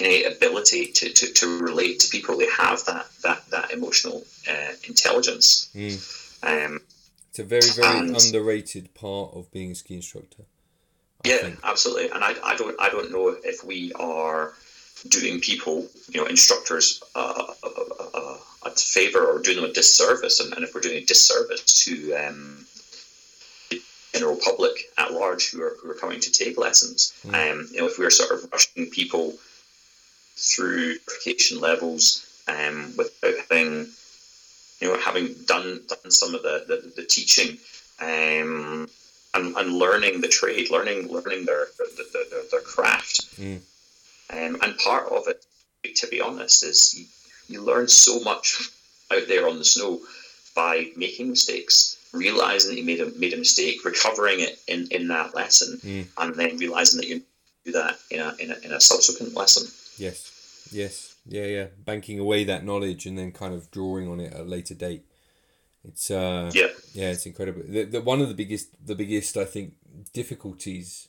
Speaker 2: innate ability to, to, to relate to people. They have that that that emotional uh, intelligence. Mm. Um,
Speaker 1: it's a very very and, underrated part of being a ski instructor.
Speaker 2: I yeah, think. absolutely. And I, I don't I don't know if we are doing people, you know, instructors uh, a, a, a, favor or doing them a disservice, and, and, if we're doing a disservice to um, general public at large who are who are coming to take lessons, mm. um, you know, if we're sort of rushing people through qualification levels um, without having, you know, having done done some of the the, the teaching. Um, and, and learning the trade, learning learning their their, their, their craft, mm. Um, and part of it, to be honest, is you, you learn so much out there on the snow by making mistakes, realizing that you made a made a mistake, recovering it in, in that lesson, mm. and then realizing that you do that in a, in a in a subsequent lesson.
Speaker 1: Yes, yes, yeah, yeah. Banking away that knowledge and then kind of drawing on it at a later date. It's uh, yeah, yeah, it's incredible. The, the one of the biggest, the biggest, I think, difficulties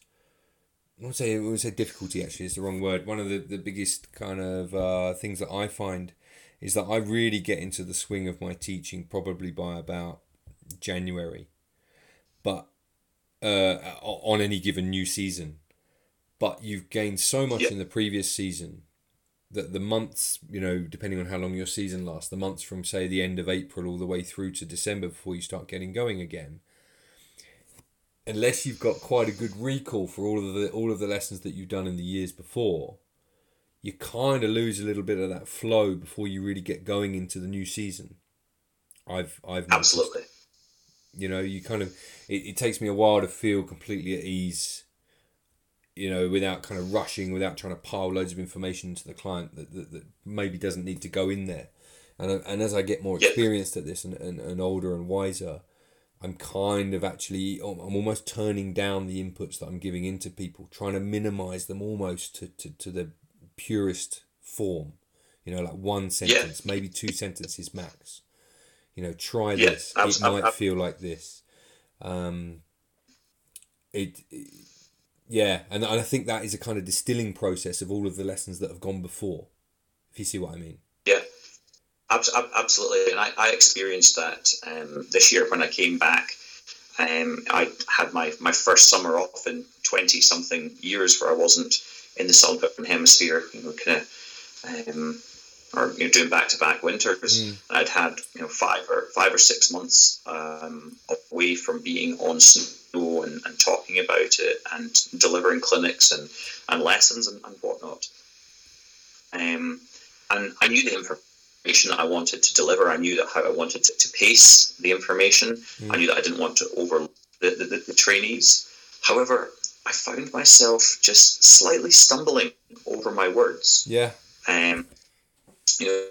Speaker 1: I would say I would say difficulty actually is the wrong word. One of the, the biggest kind of uh, things that I find is that I really get into the swing of my teaching probably by about January, but uh, on any given new season. But you've gained so much yep. in the previous season that the months, you know, depending on how long your season lasts, the months from say the end of April all the way through to December before you start getting going again unless you've got quite a good recall for all of the all of the lessons that you've done in the years before, you kind of lose a little bit of that flow before you really get going into the new season. I've I've
Speaker 2: noticed. absolutely.
Speaker 1: You know, you kind of it, it takes me a while to feel completely at ease. You know, without kind of rushing, without trying to pile loads of information to the client that, that, that maybe doesn't need to go in there. And, uh, and as I get more experienced at this and, and, and older and wiser, I'm kind of actually I'm almost turning down the inputs that I'm giving into people, trying to minimize them almost to, to, to the purest form. You know, like one sentence, yeah. maybe two sentences max. You know, try yeah, this. it might feel like this. Um, it, it, yeah, and I think that is a kind of distilling process of all of the lessons that have gone before. If you see what I mean.
Speaker 2: Yeah, Absolutely, and I, I experienced that um, this year when I came back. Um, I had my, my first summer off in twenty something years where I wasn't in the southern hemisphere, you know, kind of, um, or you know, doing back to back winters. Mm. I'd had you know five or five or six months um, away from being on snow and, and talking about it and delivering clinics and, and lessons and, and whatnot. Um, and I knew the information that I wanted to deliver. I knew that how I wanted to, to pace the information. Mm. I knew that I didn't want to over the, the, the, trainees. However, I found myself just slightly stumbling over my words.
Speaker 1: Yeah.
Speaker 2: Um, you know,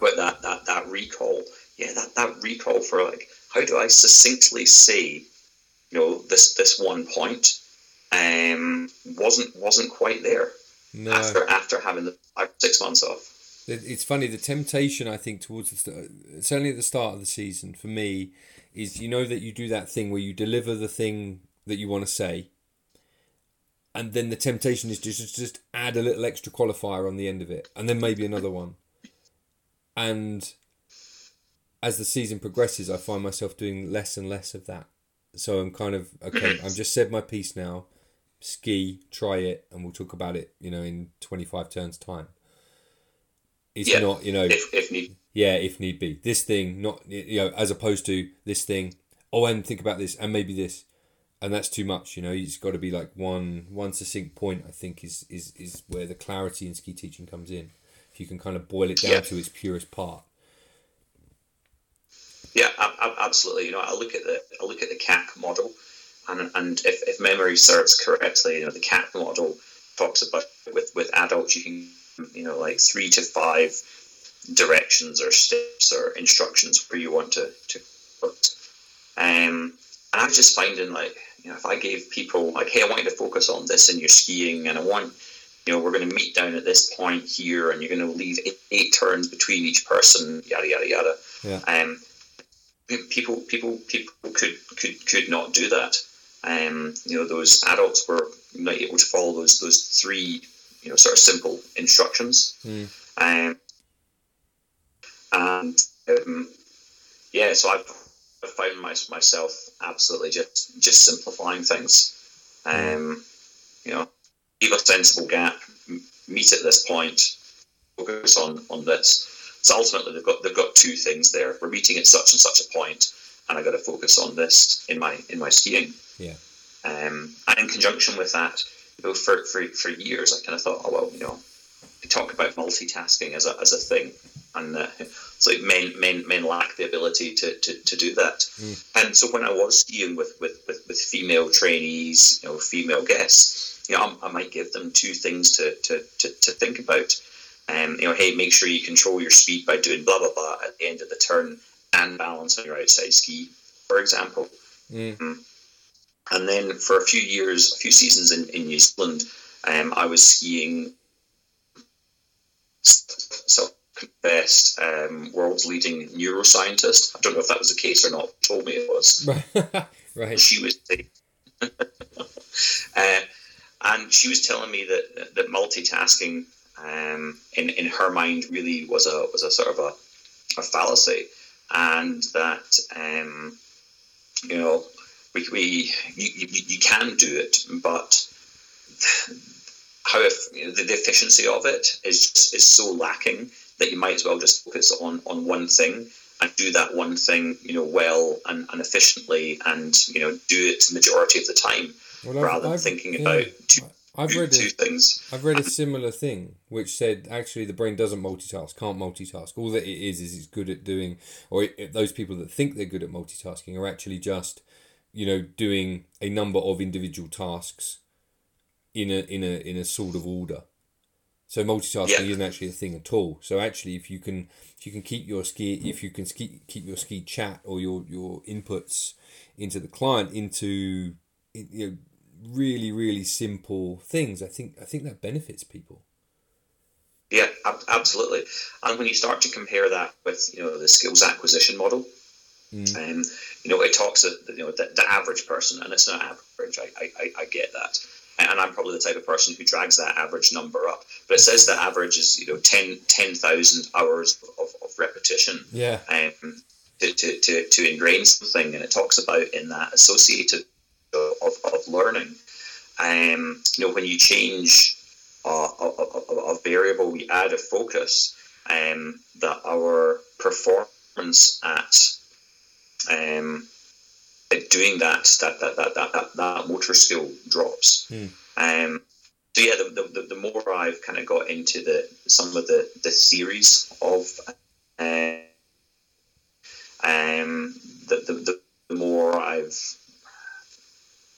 Speaker 2: about that, that, that recall. Yeah, that, that recall for like, how do I succinctly say, you know, this, this one point um, wasn't, wasn't quite there no. after, after having the five, six months off
Speaker 1: it's funny the temptation I think towards the start, certainly at the start of the season for me is you know that you do that thing where you deliver the thing that you want to say and then the temptation is to just just add a little extra qualifier on the end of it and then maybe another one and as the season progresses I find myself doing less and less of that so I'm kind of okay I'm just said my piece now ski try it and we'll talk about it you know in 25 turns time it's yeah, not, you know,
Speaker 2: if, if need.
Speaker 1: Yeah, if need be. This thing, not you know, as opposed to this thing. Oh, and think about this, and maybe this, and that's too much. You know, it's got to be like one one succinct point. I think is is is where the clarity in ski teaching comes in. If you can kind of boil it down yeah. to its purest part.
Speaker 2: Yeah, absolutely. You know, I look at the I look at the CAP model, and and if, if memory serves correctly, you know, the CAP model talks about with with adults you can you know like three to five directions or steps or instructions where you want to to put. Um, and I'm just finding like you know if I gave people like hey I want you to focus on this in your skiing and I want you know we're going to meet down at this point here and you're going to leave eight, eight turns between each person yada yada yada.
Speaker 1: Yeah.
Speaker 2: Um, people people people could could could not do that. Um, you know those adults were not able to follow those those three you know sort of simple instructions.
Speaker 1: Mm.
Speaker 2: Um, and um, yeah, so I've, I've found my, myself absolutely just just simplifying things. Um, you know, leave a sensible gap, meet at this point, focus on on this. So ultimately, they've got they've got two things there. We're meeting at such and such a point, and I got to focus on this in my in my skiing.
Speaker 1: Yeah.
Speaker 2: Um, and in conjunction with that, you know, for, for, for years, I kind of thought, oh well, you know, we talk about multitasking as a, as a thing, and uh, it's like men, men men lack the ability to, to, to do that.
Speaker 1: Mm.
Speaker 2: And so when I was skiing with, with, with, with, female trainees, you know, female guests, you know, I, I might give them two things to, to, to, to think about. Um, you know, hey, make sure you control your speed by doing blah blah blah at the end of the turn and balance on your outside ski, for example.
Speaker 1: Mm.
Speaker 2: Mm. And then for a few years, a few seasons in, in New Zealand, um, I was skiing self-confessed um, world's leading neuroscientist. I don't know if that was the case or not. Told me it was.
Speaker 1: right.
Speaker 2: She was, uh, and she was telling me that that multitasking, um, in in her mind, really was a was a sort of a, a fallacy, and that um, you know we, we you, you, you can do it, but how if, you know, the, the efficiency of it is just, is so lacking that you might as well just focus on on one thing and do that one thing you know well and, and efficiently and you know do it the majority of the time
Speaker 1: well,
Speaker 2: rather than
Speaker 1: I've,
Speaker 2: thinking
Speaker 1: yeah,
Speaker 2: about two,
Speaker 1: I've read
Speaker 2: two
Speaker 1: a,
Speaker 2: things.
Speaker 1: I've read a similar thing which said actually the brain doesn't multitask, can't multitask. All that it is is it's good at doing, or it, it, those people that think they're good at multitasking are actually just, you know, doing a number of individual tasks in a in a in a sort of order. So multitasking
Speaker 2: Yeah.
Speaker 1: isn't actually a thing at all. So actually, if you can if you can keep your ski if you can ski, keep your ski chat or your your inputs into the client into you know really really simple things, I think I think that benefits people.
Speaker 2: Yeah, ab- absolutely. And when you start to compare that with you know the skills acquisition model,
Speaker 1: Mm.
Speaker 2: um, you know it talks that you know the, the average person, and it's not average. I, I, I- get that, and I'm probably the type of person who drags that average number up. But it says the average is you know 10 10,000 hours of, of repetition
Speaker 1: Yeah.
Speaker 2: um, to, to, to, to ingrain something, and it talks about in that associated of, of learning. Um, you know, when you change a, a, a, variable, we add a focus, um, that our performance at um, at doing that that that, that, that, that, that motor skill drops.
Speaker 1: Hmm.
Speaker 2: Um, so yeah, the, the, the more I've kind of got into the some of the, the theories of uh, um, the, the, the more I've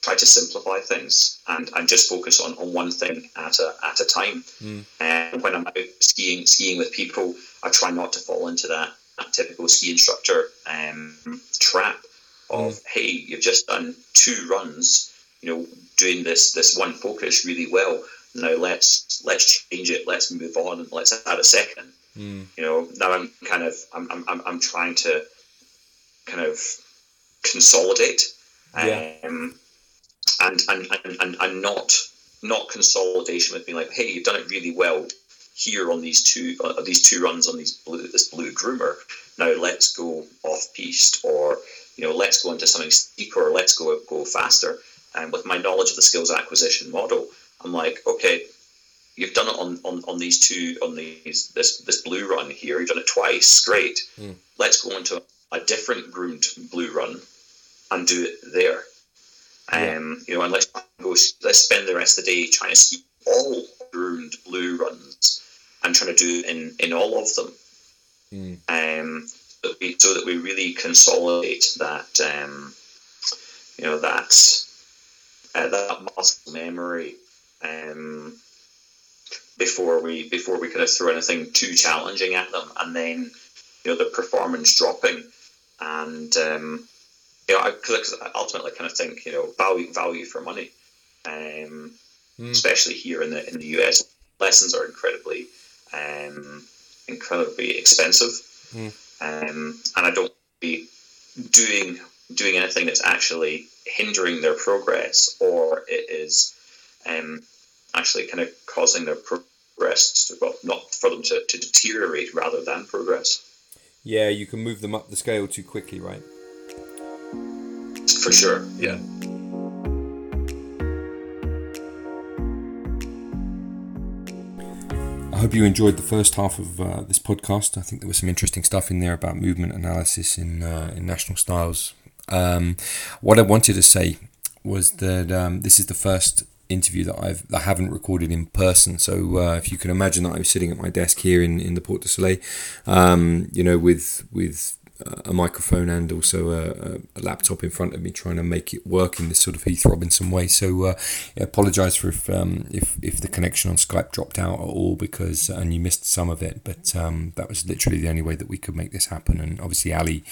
Speaker 2: tried to simplify things and, and just focus on, on one thing at a, at a time.
Speaker 1: Mm.
Speaker 2: And when I'm out skiing skiing with people, I try not to fall into that, that typical ski instructor um, trap of hey, you've just done two runs, you know, doing this this one focus really well. Now let's let's change it. Let's move on and let's add a second.
Speaker 1: Mm.
Speaker 2: You know, now I'm kind of I'm I'm, I'm trying to kind of consolidate.
Speaker 1: Yeah.
Speaker 2: Um, and, and, and, and, and not not consolidation with being like, hey, you've done it really well here on these two uh, these two runs on these blue this blue groomer. Now let's go off piste, or you know, let's go into something steeper, or let's go go faster. And with my knowledge of the skills acquisition model, I'm like, okay, you've done it on, on, on these two on these this this blue run here. You've done it twice, great.
Speaker 1: Mm.
Speaker 2: Let's go into a different groomed blue run and do it there. Um, you know, and let's go. Let's spend the rest of the day trying to see all groomed blue runs and trying to do it in in all of them.
Speaker 1: Mm.
Speaker 2: Um, that we so that we really consolidate that um, you know that uh, that muscle memory um, before we before we kind of throw anything too challenging at them, and then you know the performance dropping, and um, you know I, cause I ultimately kind of think you know value value for money, um, mm. especially here in the in the US, lessons are incredibly um, incredibly expensive, mm. um, and I don't be doing doing anything that's actually hindering their progress or it is um, actually kind of causing their progress to, well not for them to, to deteriorate rather than progress
Speaker 1: yeah you can move them up the scale too quickly right
Speaker 2: for sure yeah
Speaker 1: I hope you enjoyed the first half of uh, this podcast. I think there was some interesting stuff in there about movement analysis in uh, in national styles. Um, what I wanted to say was that um, this is the first interview that I've I haven't recorded in person. So uh, if you can imagine that I was sitting at my desk here in, in the Portes du Soleil, um, you know, with with a microphone and also a, a, laptop in front of me trying to make it work in this sort of Heath Robinson way. So uh, I apologise for if, um, if if the connection on Skype dropped out at all because and you missed some of it, but um, that was literally the only way that we could make this happen. And obviously Ali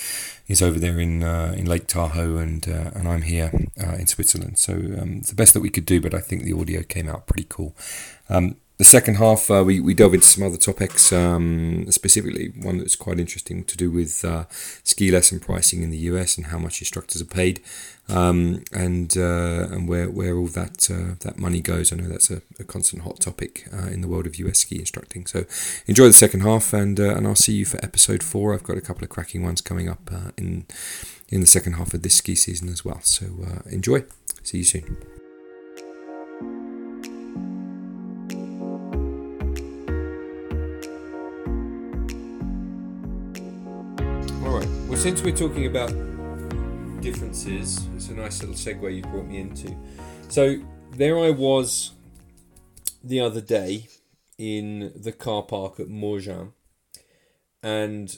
Speaker 1: is over there in uh, in Lake Tahoe and uh, and I'm here uh, in Switzerland. So um, it's the best that we could do, but I think the audio came out pretty cool. Um, the second half, uh, we, we delve into some other topics, um, specifically one that's quite interesting to do with uh, ski lesson pricing in the US and how much instructors are paid, um, and uh, and where, where all that uh, that money goes. I know that's a, a constant hot topic uh, in the world of US ski instructing. So enjoy the second half, and uh, and I'll see you for episode four. I've got a couple of cracking ones coming up in in the second half of this ski season as well. So enjoy. See you soon. Well, since we're talking about differences, it's a nice little segue you brought me into. So there I was the other day in the car park at Morgins, and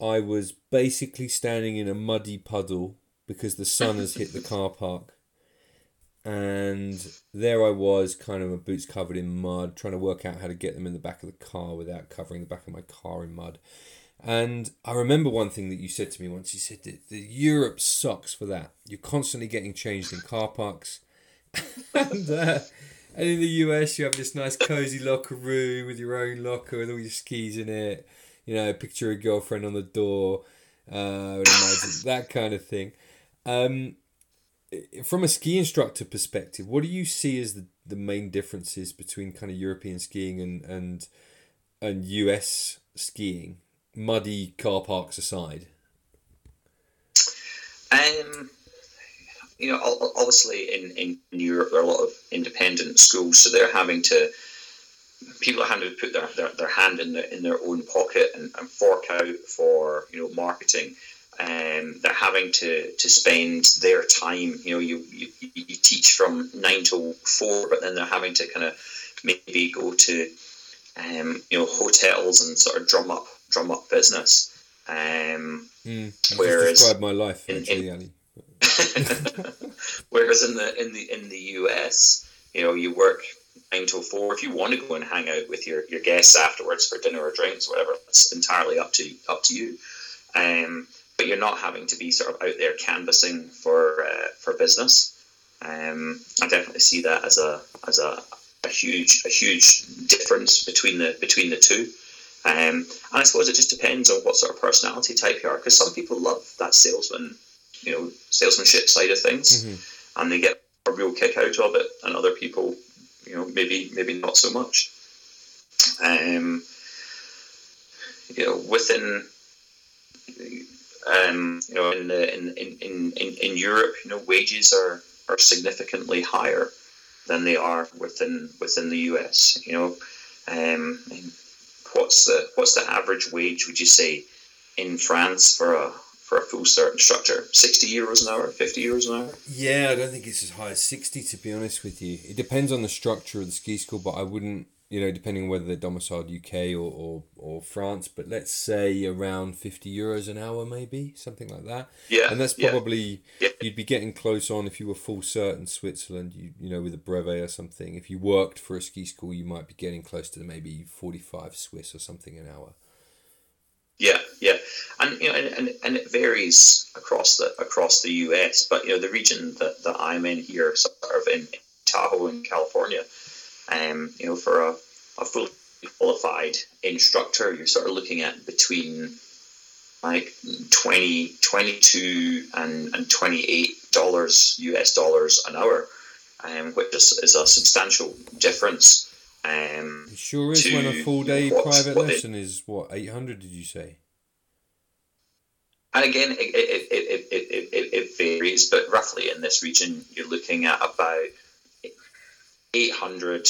Speaker 1: I was basically standing in a muddy puddle because the sun has hit the car park. And there I was, kind of my boots covered in mud, trying to work out how to get them in the back of the car without covering the back of my car in mud. And I remember one thing that you said to me once. You said that the Europe sucks for that. You're constantly getting changed in car parks, and uh, and in the US you have this nice cozy locker room with your own locker with all your skis in it. You know, picture a girlfriend on the door, uh, that kind of thing. Um, from a ski instructor perspective, what do you see as the, the main differences between kind of European skiing and and and US skiing? Muddy car parks aside?
Speaker 2: Um, you know, obviously in, in Europe there are a lot of independent schools, so they're having to people are having to put their, their, their hand in their in their own pocket and, and fork out for you know marketing. Um, they're having to, to spend their time. You know, you, you, you teach from nine to four, but then they're having to kind of maybe go to um, you know hotels and sort of drum up drum up business. Um,
Speaker 1: mm, whereas describe my life in, in
Speaker 2: whereas in the in the in the US, you know, you work nine till four. If you want to go and hang out with your, your guests afterwards for dinner or drinks, or whatever, it's entirely up to up to you. Um, but you're not having to be sort of out there canvassing for uh, for business. Um, I definitely see that as a as a, a huge a huge difference between the between the two. Um, and I suppose it just depends on what sort of personality type you are, because some people love that salesman, you know, salesmanship side of things, mm-hmm. and they get a real kick out of it, and other people, you know, maybe maybe not so much. Um, you know, within, um, you know, in the in, in, in, in Europe, you know, wages are, are significantly higher than they are within within the US. You know, um, what's the what's the average wage? Would you say in France for a for a full cert instructor? Sixty euros an hour, fifty euros an hour?
Speaker 1: Yeah, I don't think it's as high as sixty. To be honest with you, it depends on the structure of the ski school, but I wouldn't you know, depending on whether they're domiciled UK or, or, or France, but let's say around 50 euros an hour, maybe, something like that.
Speaker 2: Yeah.
Speaker 1: And that's probably,
Speaker 2: Yeah.
Speaker 1: you'd be getting close on if you were full cert in Switzerland, you, you know, with a brevet or something. If you worked for a ski school, you might be getting close to maybe 45 Swiss or something an hour.
Speaker 2: Yeah, yeah, and you know, and, and, and it varies across the across the U.S. But you know, the region that, that I'm in here, sort of in Tahoe in California, um, you know, for a, a fully qualified instructor, you're sort of looking at between like 20, 22 and, and 28 dollars US dollars an hour, um, which is, is a substantial difference. Um,
Speaker 1: It sure is when a full day
Speaker 2: what-
Speaker 1: private
Speaker 2: what
Speaker 1: lesson is, what, 800 did you say?
Speaker 2: And again, it, it, it, it, it, it, it varies, but roughly in this region, you're looking at about 800,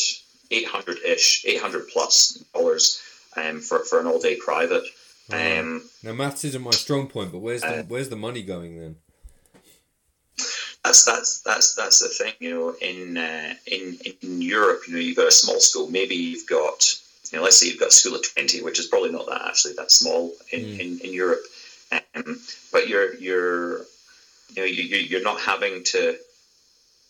Speaker 2: 800-ish, 800 plus dollars um, for, for an all-day private. Um,
Speaker 1: Now, maths isn't my strong point, but where's the,
Speaker 2: Uh,
Speaker 1: where's the money going then?
Speaker 2: that's that's that's that's the thing, you know. In uh, in in Europe, you know, you've got a small school. Maybe you've got, you know, let's say you've got a school of twenty, which is probably not that actually that small in,
Speaker 1: Mm.
Speaker 2: in, in Europe. Um, but you're you're you know you you- you're not having to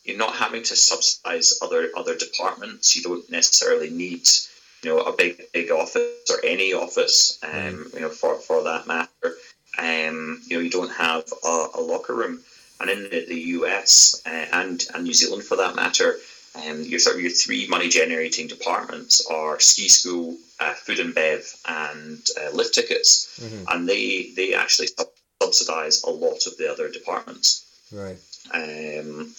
Speaker 2: you're not having to subsidize other other departments. You don't necessarily need you know a big big office or any office um, you know for, for that matter. Um, you know you don't have a, a locker room, and in the, the US uh, and and New Zealand for that matter. Um, your sort of your three money generating departments are ski school, uh, food and bev, and uh, lift tickets,
Speaker 1: Mhm.
Speaker 2: and they they actually subsidize a lot of the other departments.
Speaker 1: Right.
Speaker 2: Um,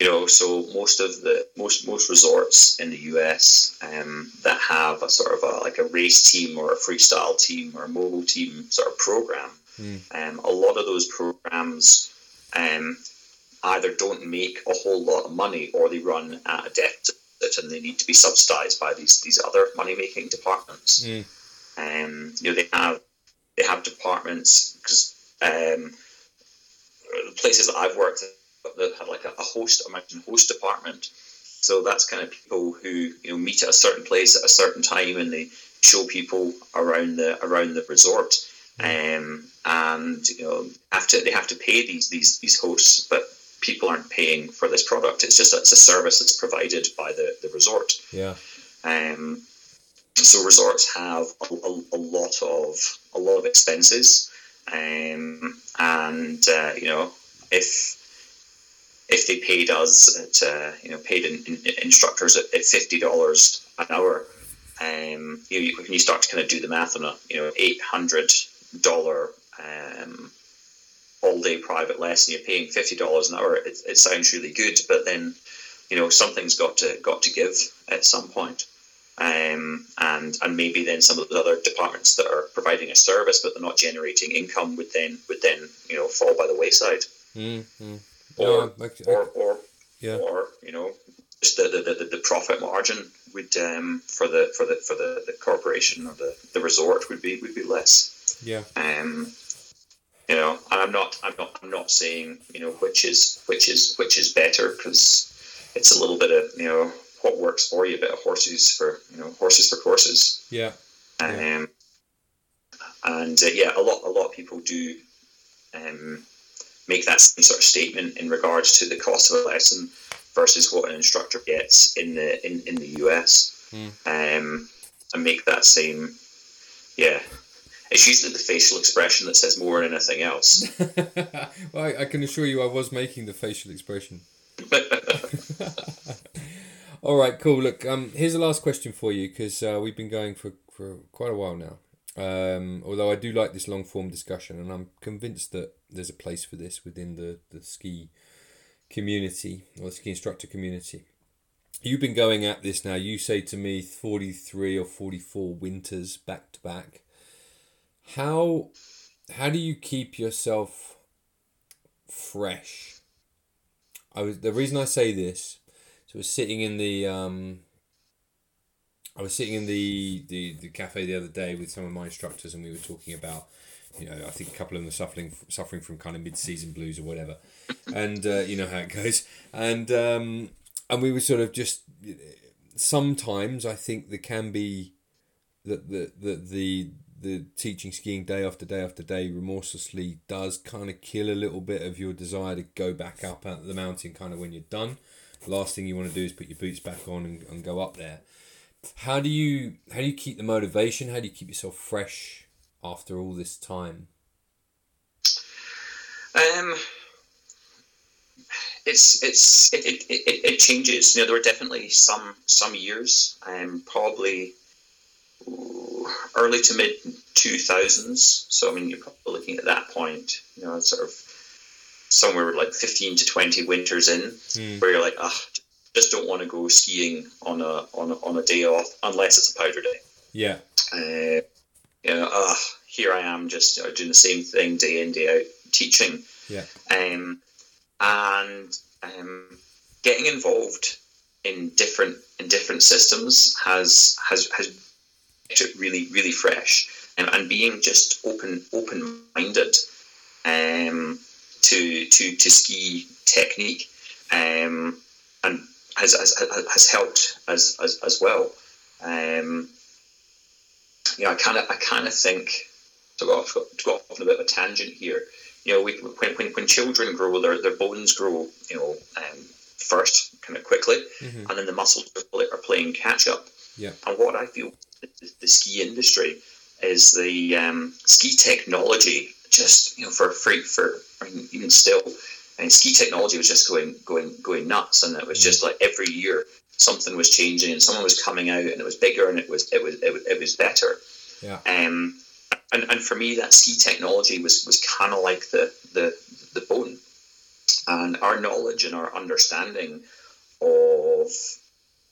Speaker 2: you know, so most of the most most resorts in the US um, that have a sort of a like a race team or a freestyle team or a mogul team sort of program,
Speaker 1: Mm.
Speaker 2: um, a lot of those programs um, either don't make a whole lot of money or they run at a deficit and they need to be subsidized by these these other money making departments.
Speaker 1: Mm.
Speaker 2: Um, you know, they have they have departments because um, the places that I've worked that have like a, a host, mountain host department. So that's kind of people who you know meet at a certain place at a certain time, and they show people around the around the resort. Um, and you know have to they have to pay these these these hosts, but people aren't paying for this product. It's just it's a service that's provided by the, the resort.
Speaker 1: Yeah.
Speaker 2: Um, so resorts have a, a, a lot of a lot of expenses, um, and uh, you know if if they paid us at uh, you know paid in, in, instructors at, at fifty dollars an hour, um, you know you, when you start to kind of do the math on a you know eight hundred dollar um, all day private lesson, you're paying fifty dollars an hour. It, it sounds really good, but then you know something's got to got to give at some point. Um, and and maybe then some of the other departments that are providing a service but they're not generating income would then would then you know fall by the wayside
Speaker 1: Mm, mm.
Speaker 2: Or
Speaker 1: No, I-
Speaker 2: or or,
Speaker 1: yeah.
Speaker 2: or you know just the, the, the, the profit margin would um, for the for the for the, the corporation or the, the resort would be would be less
Speaker 1: yeah.
Speaker 2: um, you know and I'm not I'm not I'm not saying you know which is which is which is better because it's a little bit of you know what works for you a bit of horses for you know horses for courses
Speaker 1: Yeah. Yeah.
Speaker 2: um, and uh, yeah, a lot a lot of people do um, make that same sort of statement in regards to the cost of a lesson versus what an instructor gets in the in, in the US,
Speaker 1: Hmm.
Speaker 2: um, and make that same yeah. It's usually the facial expression that says more than anything else.
Speaker 1: well, I, I can assure you I was making the facial expression. All right, cool. Look, um, here's the last question for you because uh, we've been going for, for quite a while now. Um, although I do like this long form discussion, and I'm convinced that there's a place for this within the, the ski community or the ski instructor community. You've been going at this now. You say to me 43 or 44 winters back to back. How how do you keep yourself fresh? I was the reason I say this. So we're sitting in the um, I was sitting in the, the the cafe the other day with some of my instructors, and we were talking about you know I think a couple of them are suffering suffering from kind of mid season blues or whatever, and uh, you know how it goes, and um, and we were sort of just sometimes I think there can be that the the the the teaching skiing day after day after day remorselessly does kind of kill a little bit of your desire to go back up at the mountain kind of when you're done. The last thing you want to do is put your boots back on and, and go up there. How do you how do you keep the motivation? How do you keep yourself fresh after all this time?
Speaker 2: Um, it's it's it, it, it, it changes. You know, there were definitely some some years, um, probably early to mid two thousands. So I mean, you're probably looking at that point. You know, sort of somewhere like fifteen to twenty winters in, mm. where you're like, ah, oh, just don't want to go skiing on a on a, on a day off unless it's a powder day.
Speaker 1: Yeah.
Speaker 2: Uh, you know, ah, uh, here I am just know, doing the same thing day in day out teaching.
Speaker 1: Yeah.
Speaker 2: Um, and um, getting involved in different in different systems has has has it really really fresh and, and being just open open minded um, to to to ski technique um, and has, has, has helped as, as, as well. Um, you know, I kind of I kind of think to go off to go off on a bit of a tangent here you know, we, when, when, when children grow, their, their bones grow, you know, um, first kind of quickly, mm-hmm. and then the muscles are playing catch up.
Speaker 1: Yeah.
Speaker 2: And what I feel the, the ski industry is the um, ski technology just you know for free for I mean, even still, and ski technology was just going going going nuts, and it was just like every year something was changing and someone was coming out and it was bigger and it was it was it was, it was better.
Speaker 1: Yeah.
Speaker 2: Um, and, and for me, that ski technology was, was kind of like the, the, the bone. And our knowledge and our understanding of,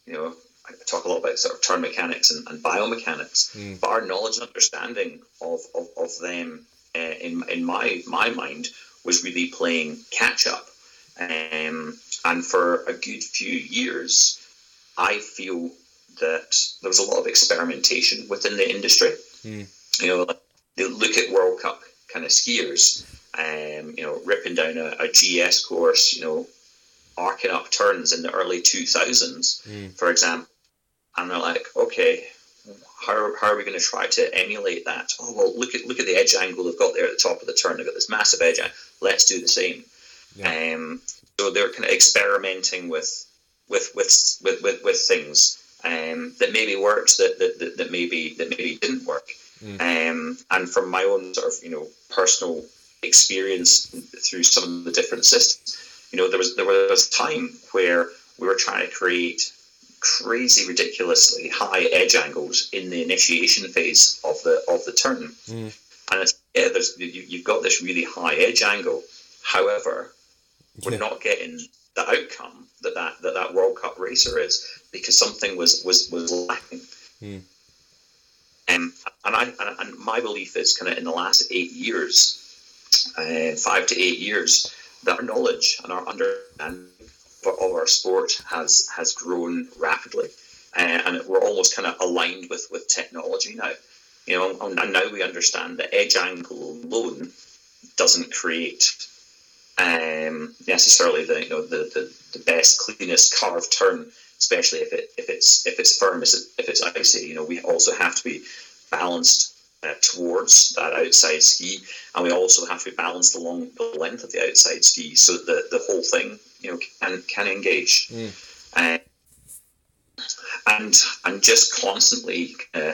Speaker 2: you know, I talk a lot about sort of turn mechanics and, and biomechanics, mm. but our knowledge and understanding of, of, of them uh, in, in my, my mind was really playing catch up. Um, and for a good few years, I feel that there was a lot of experimentation within the industry.
Speaker 1: Mm.
Speaker 2: You know, like look at World Cup kind of skiers, um, you know, ripping down a, a, GS course, you know, arcing up turns in the early 2000s,
Speaker 1: mm.
Speaker 2: for example. And they're like, okay, how, how are we going to try to emulate that? Oh, well, look at look at the edge angle they've got there at the top of the turn. They've got this massive edge angle. Let's do the same. Yeah. Um, so they're kind of experimenting with with with with, with, with things um, that maybe worked, that, that, that, maybe that maybe didn't work. Mm. Um, and from my own sort of you know personal experience through some of the different systems, you know there was there was a time where we were trying to create crazy, ridiculously high edge angles in the initiation phase of the of the turn,
Speaker 1: mm.
Speaker 2: and it's, yeah, there's you, have got this really high edge angle. However, we're not getting the outcome that that, that that World Cup racer is because something was was was lacking.
Speaker 1: Mm.
Speaker 2: Um, and I and my belief is kind of in the last eight years, uh, five to eight years, that our knowledge and our understanding of our sport has has grown rapidly, uh, and we're almost kind of aligned with with technology now. You know, and now we understand that edge angle alone doesn't create um, necessarily the you know the, the, the best cleanest carved turn especially if it if it's if it's firm, if it's icy. You know, we also have to be balanced uh, towards that outside ski, and we also have to be balanced along the length of the outside ski so that the, the whole thing you know can can engage.
Speaker 1: Mm.
Speaker 2: Uh, and and just constantly uh,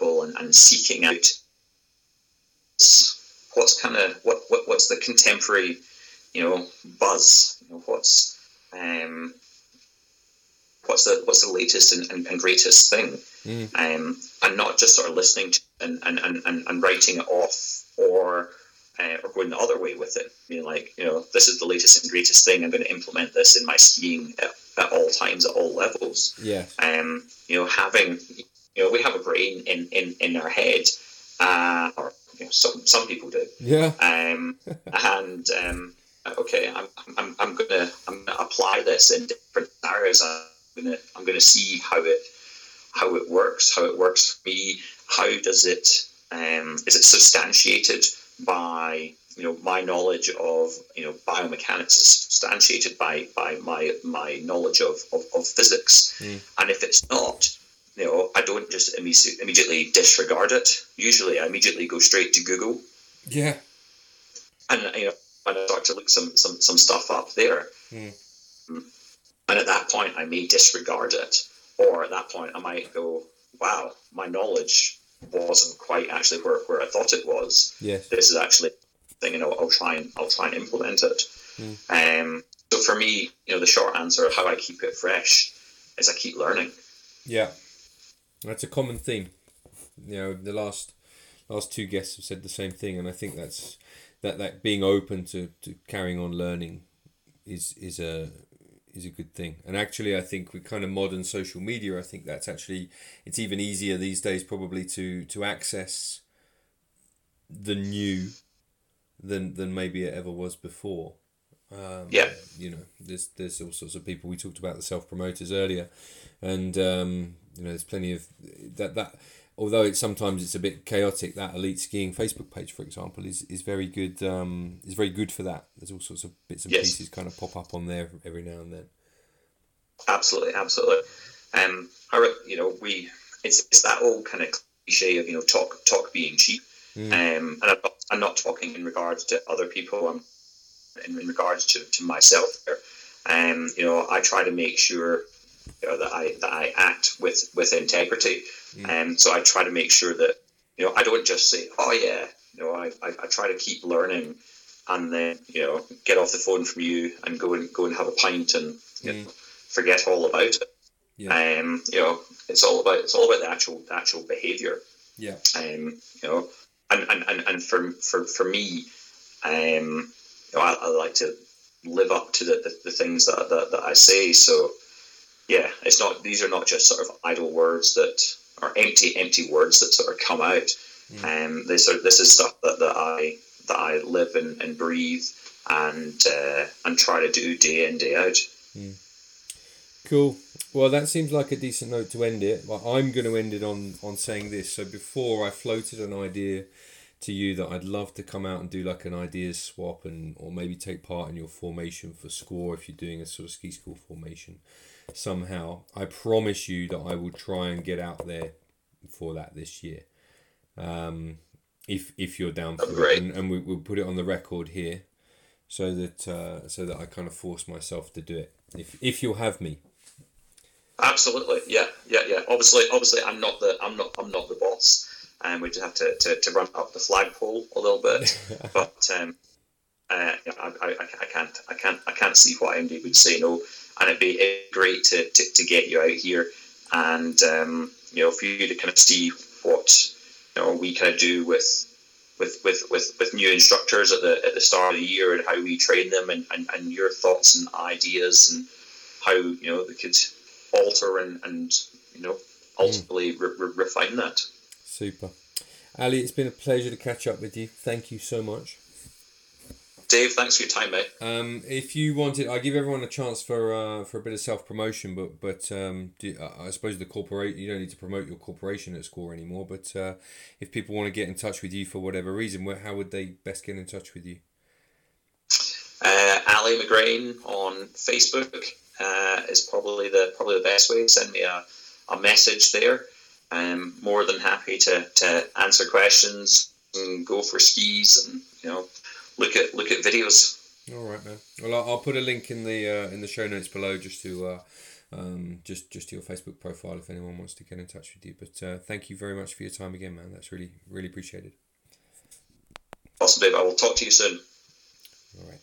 Speaker 2: and, and seeking out what's kind of what, what what's the contemporary you know buzz you know what's um, what's the what's the latest and, and, and greatest thing,
Speaker 1: mm.
Speaker 2: um, and not just sort of listening to and, and, and, and writing it off or uh, or going the other way with it. You know, like you know, this is the latest and greatest thing. I'm going to implement this in my skiing at, at all times, at all levels.
Speaker 1: Yeah.
Speaker 2: Um, you know, having you know, we have a brain in in, in our head, uh, or you know, some some people do.
Speaker 1: Yeah.
Speaker 2: Um, and um, okay, I'm, I'm, I'm gonna I'm gonna apply this in different scenarios. I'm gonna I'm gonna see how it how it works, how it works for me. How does it um, is it substantiated by you know my knowledge of you know biomechanics is substantiated by by my my knowledge of of, of physics,
Speaker 1: Mm.
Speaker 2: and if it's not, you know, I don't just imme- immediately disregard it. Usually, I immediately go straight to Google
Speaker 1: Yeah.
Speaker 2: and you know and I start to look some some some stuff up there.
Speaker 1: Mm.
Speaker 2: And at that point, I may disregard it, or at that point, I might go, "Wow, my knowledge wasn't quite actually where, where I thought it was.
Speaker 1: Yes.
Speaker 2: This is actually thing, you know, I'll try and I'll try and implement it."
Speaker 1: Mm.
Speaker 2: Um, so for me, you know, the short answer of how I keep it fresh is I keep learning.
Speaker 1: Yeah, that's a common theme. You know, the last last two guests have said the same thing, and I think that's that that being open to, to carrying on learning is is a is a good thing. And actually, I think with kind of modern social media, I think that's actually it's even easier these days probably to to access the new than than maybe it ever was before. Um,
Speaker 2: Yeah.
Speaker 1: you know, there's there's all sorts of people. We talked about the self promoters earlier, and um, you know, there's plenty of that that. Although it's sometimes it's a bit chaotic, that elite skiing Facebook page, for example, is, is very good. Um, is very good for that. There's all sorts of bits and
Speaker 2: Yes.
Speaker 1: pieces kind of pop up on there every now and then.
Speaker 2: Absolutely, absolutely. Um, I you know, we it's it's that old kind of cliche of you know talk talk being cheap.
Speaker 1: Mm.
Speaker 2: Um, and I'm not, I'm not talking in regards to other people. I'm in, in regards to, to myself. There, um, you know, I try to make sure you know, that I that I act with with integrity. And so I try to make sure that you know I don't just say, oh yeah, you know, I, I, I try to keep learning, and then you know get off the phone from you and go and go and have a pint and you know, forget all about it.
Speaker 1: Yeah.
Speaker 2: Um, you know, it's all about it's all about the actual the actual behavior.
Speaker 1: Yeah.
Speaker 2: Um, you know, and, and, and, and for, for, for me, um, you know, I, I like to live up to the, the, the things that, that, that I say. So, yeah, it's not, these are not just sort of idle words that are empty, empty words that sort of come out. and Um, this are, this is stuff that, that I, that I live and, and breathe and, uh, and try to do day in, day out.
Speaker 1: Cool. Well, that seems like a decent note to end it. Well, I'm going to end it on on saying this. So before I floated an idea to you that I'd love to come out and do like an ideas swap and or maybe take part in your formation for Squaw if you're doing a sort of ski school formation somehow. I promise you that I will try and get out there for that this year. Um, if if you're down for
Speaker 2: Great.
Speaker 1: it, and, and we, we'll put it on the record here, so that uh, so that I kind of force myself to do it. If if you'll have me.
Speaker 2: Absolutely, yeah, yeah, yeah. Obviously, obviously, I'm not the I'm not I'm not the boss, and we just have to, to, to run up the flagpole a little bit. but um, uh, I, I, I can't I can't I can't see why MD would say no, and it'd be great to, to, to get you out here and um, you know for you to kind of see what you know we kind of do with. With, with, with, with new instructors at the at the start of the year and how we train them and, and, and your thoughts and ideas and how you know they could alter and, and you know ultimately re- re- refine that.
Speaker 1: Super. Ali, it's been a pleasure to catch up with you. Thank you so much.
Speaker 2: Dave, thanks for your time, mate.
Speaker 1: Um, if you wanted, I give everyone a chance for uh, for a bit of self promotion, but but um, do, I suppose the corporate you don't need to promote your corporation at Squaw anymore. But uh, if people want to get in touch with you for whatever reason, where, how would they best get in touch with you?
Speaker 2: Uh, Ali MacGrain on Facebook uh, is probably the probably the best way. Send me a, a message there. I'm more than happy to, to answer questions and go for skis and you know look at look at videos.
Speaker 1: All right, man. Well, I'll, put a link in the uh, in the show notes below just to uh, um, just just to your Facebook profile if anyone wants to get in touch with you. But uh, thank you very much for your time again, man. That's really really appreciated.
Speaker 2: Awesome, Dave. I will talk to you soon.
Speaker 1: All right.